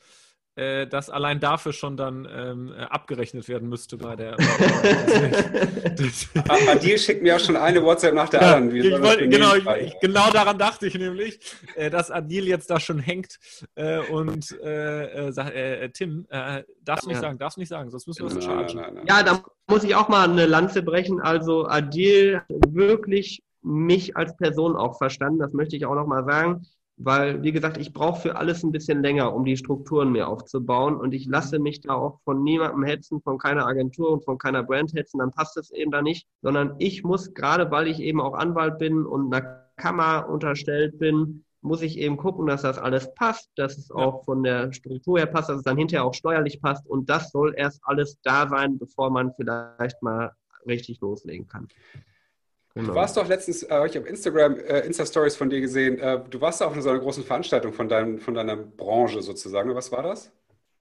äh, dass allein dafür schon dann ähm, äh, abgerechnet werden müsste bei der. Adil schickt mir ja schon eine WhatsApp nach der ja, anderen. Ich wollt, genau, ich, genau daran dachte ich nämlich, äh, dass Adil jetzt da schon hängt äh, und äh, sagt, Tim, darfst du nicht ja. sagen, darfst du nicht sagen, sonst müssen wir das entscheiden. Ja, da muss ich auch mal eine Lanze brechen. Also Adil wirklich mich als Person auch verstanden, das möchte ich auch noch mal sagen weil, wie gesagt, ich brauche für alles ein bisschen länger, um die Strukturen mir aufzubauen. Und ich lasse mich da auch von niemandem hetzen, von keiner Agentur und von keiner Brand hetzen, dann passt es eben da nicht, sondern ich muss, gerade weil ich eben auch Anwalt bin und einer Kammer unterstellt bin, muss ich eben gucken, dass das alles passt, dass es auch von der Struktur her passt, dass es dann hinterher auch steuerlich passt. Und das soll erst alles da sein, bevor man vielleicht mal richtig loslegen kann. Genau. Du warst doch letztens, äh, ich habe Instagram, äh, Insta-Stories von dir gesehen, äh, du warst da auf so einer großen Veranstaltung von, deinem, von deiner Branche sozusagen. Was war das?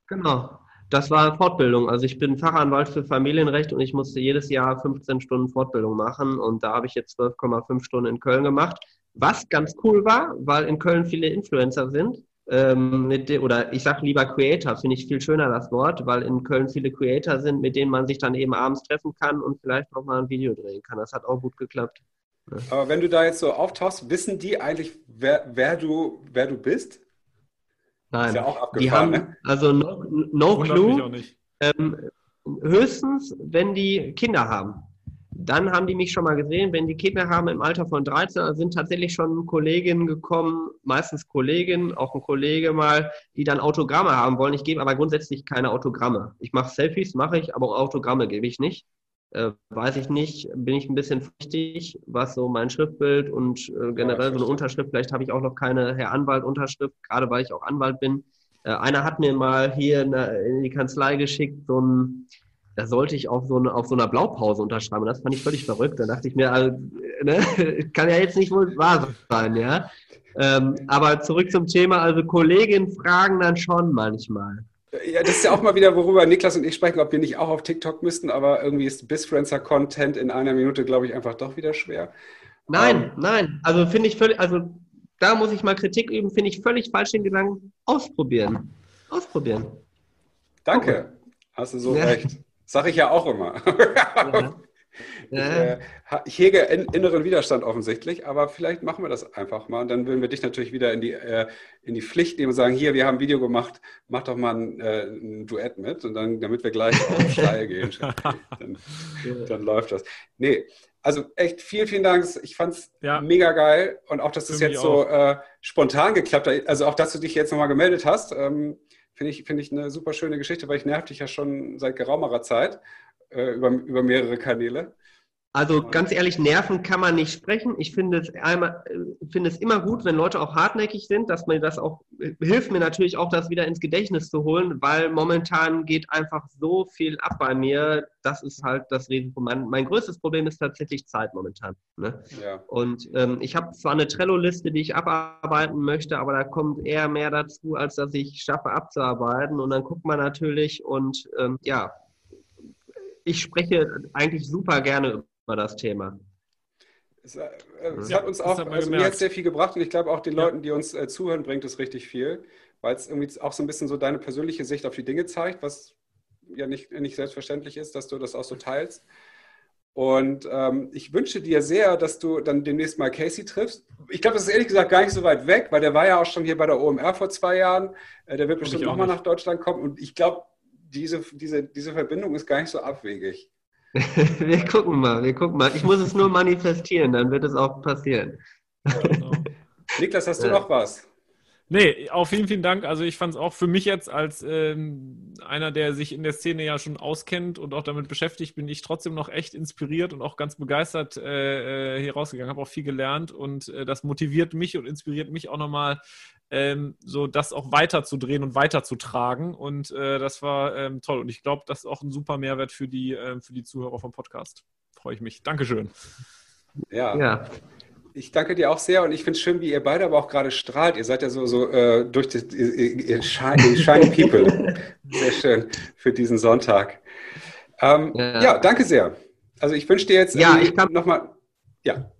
Genau, das war Fortbildung. Also ich bin Fachanwalt für Familienrecht und ich musste jedes Jahr 15 Stunden Fortbildung machen und da habe ich jetzt 12,5 Stunden in Köln gemacht. Was ganz cool war, weil in Köln viele Influencer sind ähm, mit de, oder ich sage lieber Creator, finde ich viel schöner das Wort, weil in Köln viele Creator sind, mit denen man sich dann eben abends treffen kann und vielleicht noch mal ein Video drehen kann. Das hat auch gut geklappt. Aber wenn du da jetzt so auftauchst, wissen die eigentlich, wer, wer du, wer du bist? Nein, ja die haben ne? also no, no clue. Ähm, höchstens, wenn die Kinder haben dann haben die mich schon mal gesehen, wenn die Kinder haben im Alter von 13, sind tatsächlich schon Kolleginnen gekommen, meistens Kolleginnen, auch ein Kollege mal, die dann Autogramme haben wollen. Ich gebe aber grundsätzlich keine Autogramme. Ich mache Selfies, mache ich, aber Autogramme gebe ich nicht. Äh, weiß ich nicht, bin ich ein bisschen vorsichtig, was so mein Schriftbild und äh, generell so eine Unterschrift, vielleicht habe ich auch noch keine Herr Anwalt-Unterschrift, gerade weil ich auch Anwalt bin. Äh, einer hat mir mal hier in, in die Kanzlei geschickt, so ein da sollte ich auf so, eine, auf so einer Blaupause unterschreiben. Das fand ich völlig verrückt. Da dachte ich mir, also, ne, kann ja jetzt nicht wohl wahr sein, ja. Ähm, aber zurück zum Thema, also Kolleginnen fragen dann schon manchmal. Ja, das ist ja auch mal wieder, worüber Niklas und ich sprechen, ob wir nicht auch auf TikTok müssten, aber irgendwie ist Bisfluencer-Content in einer Minute, glaube ich, einfach doch wieder schwer. Nein, um, ähm, nein. Also finde ich völlig, also da muss ich mal Kritik üben, finde ich völlig falsch den Gedanken. Ausprobieren. Ausprobieren. Danke. Hast du so ja. recht. Sag ich ja auch immer. Ja. Ich, äh, ich, hege in, inneren Widerstand offensichtlich, aber vielleicht machen wir das einfach mal. Und dann würden wir dich natürlich wieder in die, äh, in die Pflicht nehmen und sagen, hier, wir haben ein Video gemacht, mach doch mal ein, äh, ein Duett mit. Und dann, damit wir gleich auf Steil gehen, dann, dann, läuft das. Nee, also echt vielen, vielen Dank. Ich fand es ja. mega geil. Und auch, dass das jetzt so äh, spontan geklappt hat. Also auch, dass du dich jetzt nochmal gemeldet hast. Ähm, Finde ich, find ich eine super schöne Geschichte, weil ich nerv dich ja schon seit geraumerer Zeit äh, über, über mehrere Kanäle. Also ganz ehrlich, Nerven kann man nicht sprechen. Ich finde es, einmal, äh, finde es immer gut, wenn Leute auch hartnäckig sind, dass man das auch, äh, hilft mir natürlich auch, das wieder ins Gedächtnis zu holen, weil momentan geht einfach so viel ab bei mir. Das ist halt das Risiko. Mein, mein größtes Problem ist tatsächlich Zeit momentan. Ne? Ja. Und ähm, ich habe zwar eine Trello-Liste, die ich abarbeiten möchte, aber da kommt eher mehr dazu, als dass ich schaffe abzuarbeiten. Und dann guckt man natürlich und ähm, ja, ich spreche eigentlich super gerne war das Thema. Es, äh, es ja, hat uns auch, also mir hat sehr viel gebracht und ich glaube auch den Leuten, die uns äh, zuhören, bringt es richtig viel, weil es irgendwie auch so ein bisschen so deine persönliche Sicht auf die Dinge zeigt, was ja nicht, nicht selbstverständlich ist, dass du das auch so teilst. Und ähm, ich wünsche dir sehr, dass du dann demnächst mal Casey triffst. Ich glaube, das ist ehrlich gesagt gar nicht so weit weg, weil der war ja auch schon hier bei der OMR vor zwei Jahren. Äh, der wird bestimmt nochmal nach Deutschland kommen. Und ich glaube, diese, diese, diese Verbindung ist gar nicht so abwegig. wir gucken mal, wir gucken mal. Ich muss es nur manifestieren, dann wird es auch passieren. Genau. Niklas, hast du ja. noch was? Nee, auch vielen, vielen Dank. Also ich fand es auch für mich jetzt als ähm, einer, der sich in der Szene ja schon auskennt und auch damit beschäftigt, bin ich trotzdem noch echt inspiriert und auch ganz begeistert äh, äh hier rausgegangen. Habe auch viel gelernt und äh, das motiviert mich und inspiriert mich auch nochmal, ähm, so das auch weiterzudrehen und weiterzutragen. Und äh, das war ähm, toll. Und ich glaube, das ist auch ein super Mehrwert für die, äh, für die Zuhörer vom Podcast. Freue ich mich. Dankeschön. Ja. ja ich danke dir auch sehr und ich finde es schön, wie ihr beide aber auch gerade strahlt. Ihr seid ja so, so äh, durch das ihr, shiny, shiny People. Sehr schön für diesen Sonntag. Ähm, ja. ja. danke sehr. Also ich wünsche dir jetzt ja, ich kann, noch mal, ja.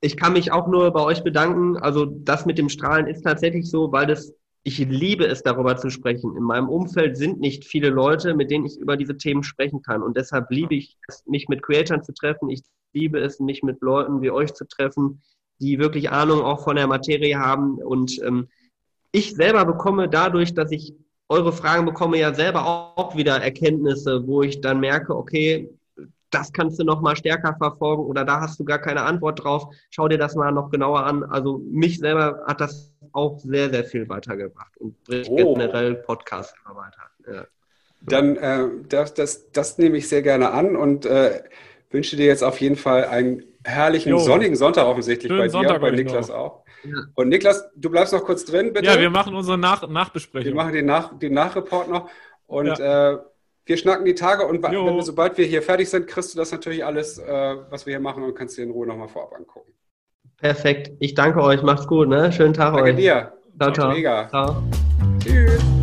Ich kann mich auch nur bei euch bedanken. Also das mit dem Strahlen ist tatsächlich so, weil das ich liebe es, darüber zu sprechen. In meinem Umfeld sind nicht viele Leute, mit denen ich über diese Themen sprechen kann. Und deshalb liebe ich es, mich mit Creatoren zu treffen. Ich liebe es, mich mit Leuten wie euch zu treffen, die wirklich Ahnung auch von der Materie haben. Und ähm, ich selber bekomme dadurch, dass ich eure Fragen bekomme, ja selber auch wieder Erkenntnisse, wo ich dann merke, okay, das kannst du noch mal stärker verfolgen oder da hast du gar keine Antwort drauf. Schau dir das mal noch genauer an. Also mich selber hat das auch sehr, sehr viel weitergebracht und bringt oh. generell Podcast immer weiter. Ja. Dann äh, das, das, das nehme ich sehr gerne an und äh, wünsche dir jetzt auf jeden Fall einen herrlichen jo. sonnigen Sonntag offensichtlich Schönen bei dir, Sonntag bei Niklas noch. auch. Ja. Und Niklas, du bleibst noch kurz drin, bitte. Ja, wir machen unsere Nach Nachbesprechung. Wir machen den, Nach den Nachreport noch und ja. äh, wir schnacken die Tage und wir, sobald wir hier fertig sind, kriegst du das natürlich alles, äh, was wir hier machen und kannst dir in Ruhe nochmal vorab angucken. Perfekt. Ich danke euch. Macht's gut. Ne? Schönen Tag danke euch. dir. Ciao, ciao. Mega. Ciao. Tschüss.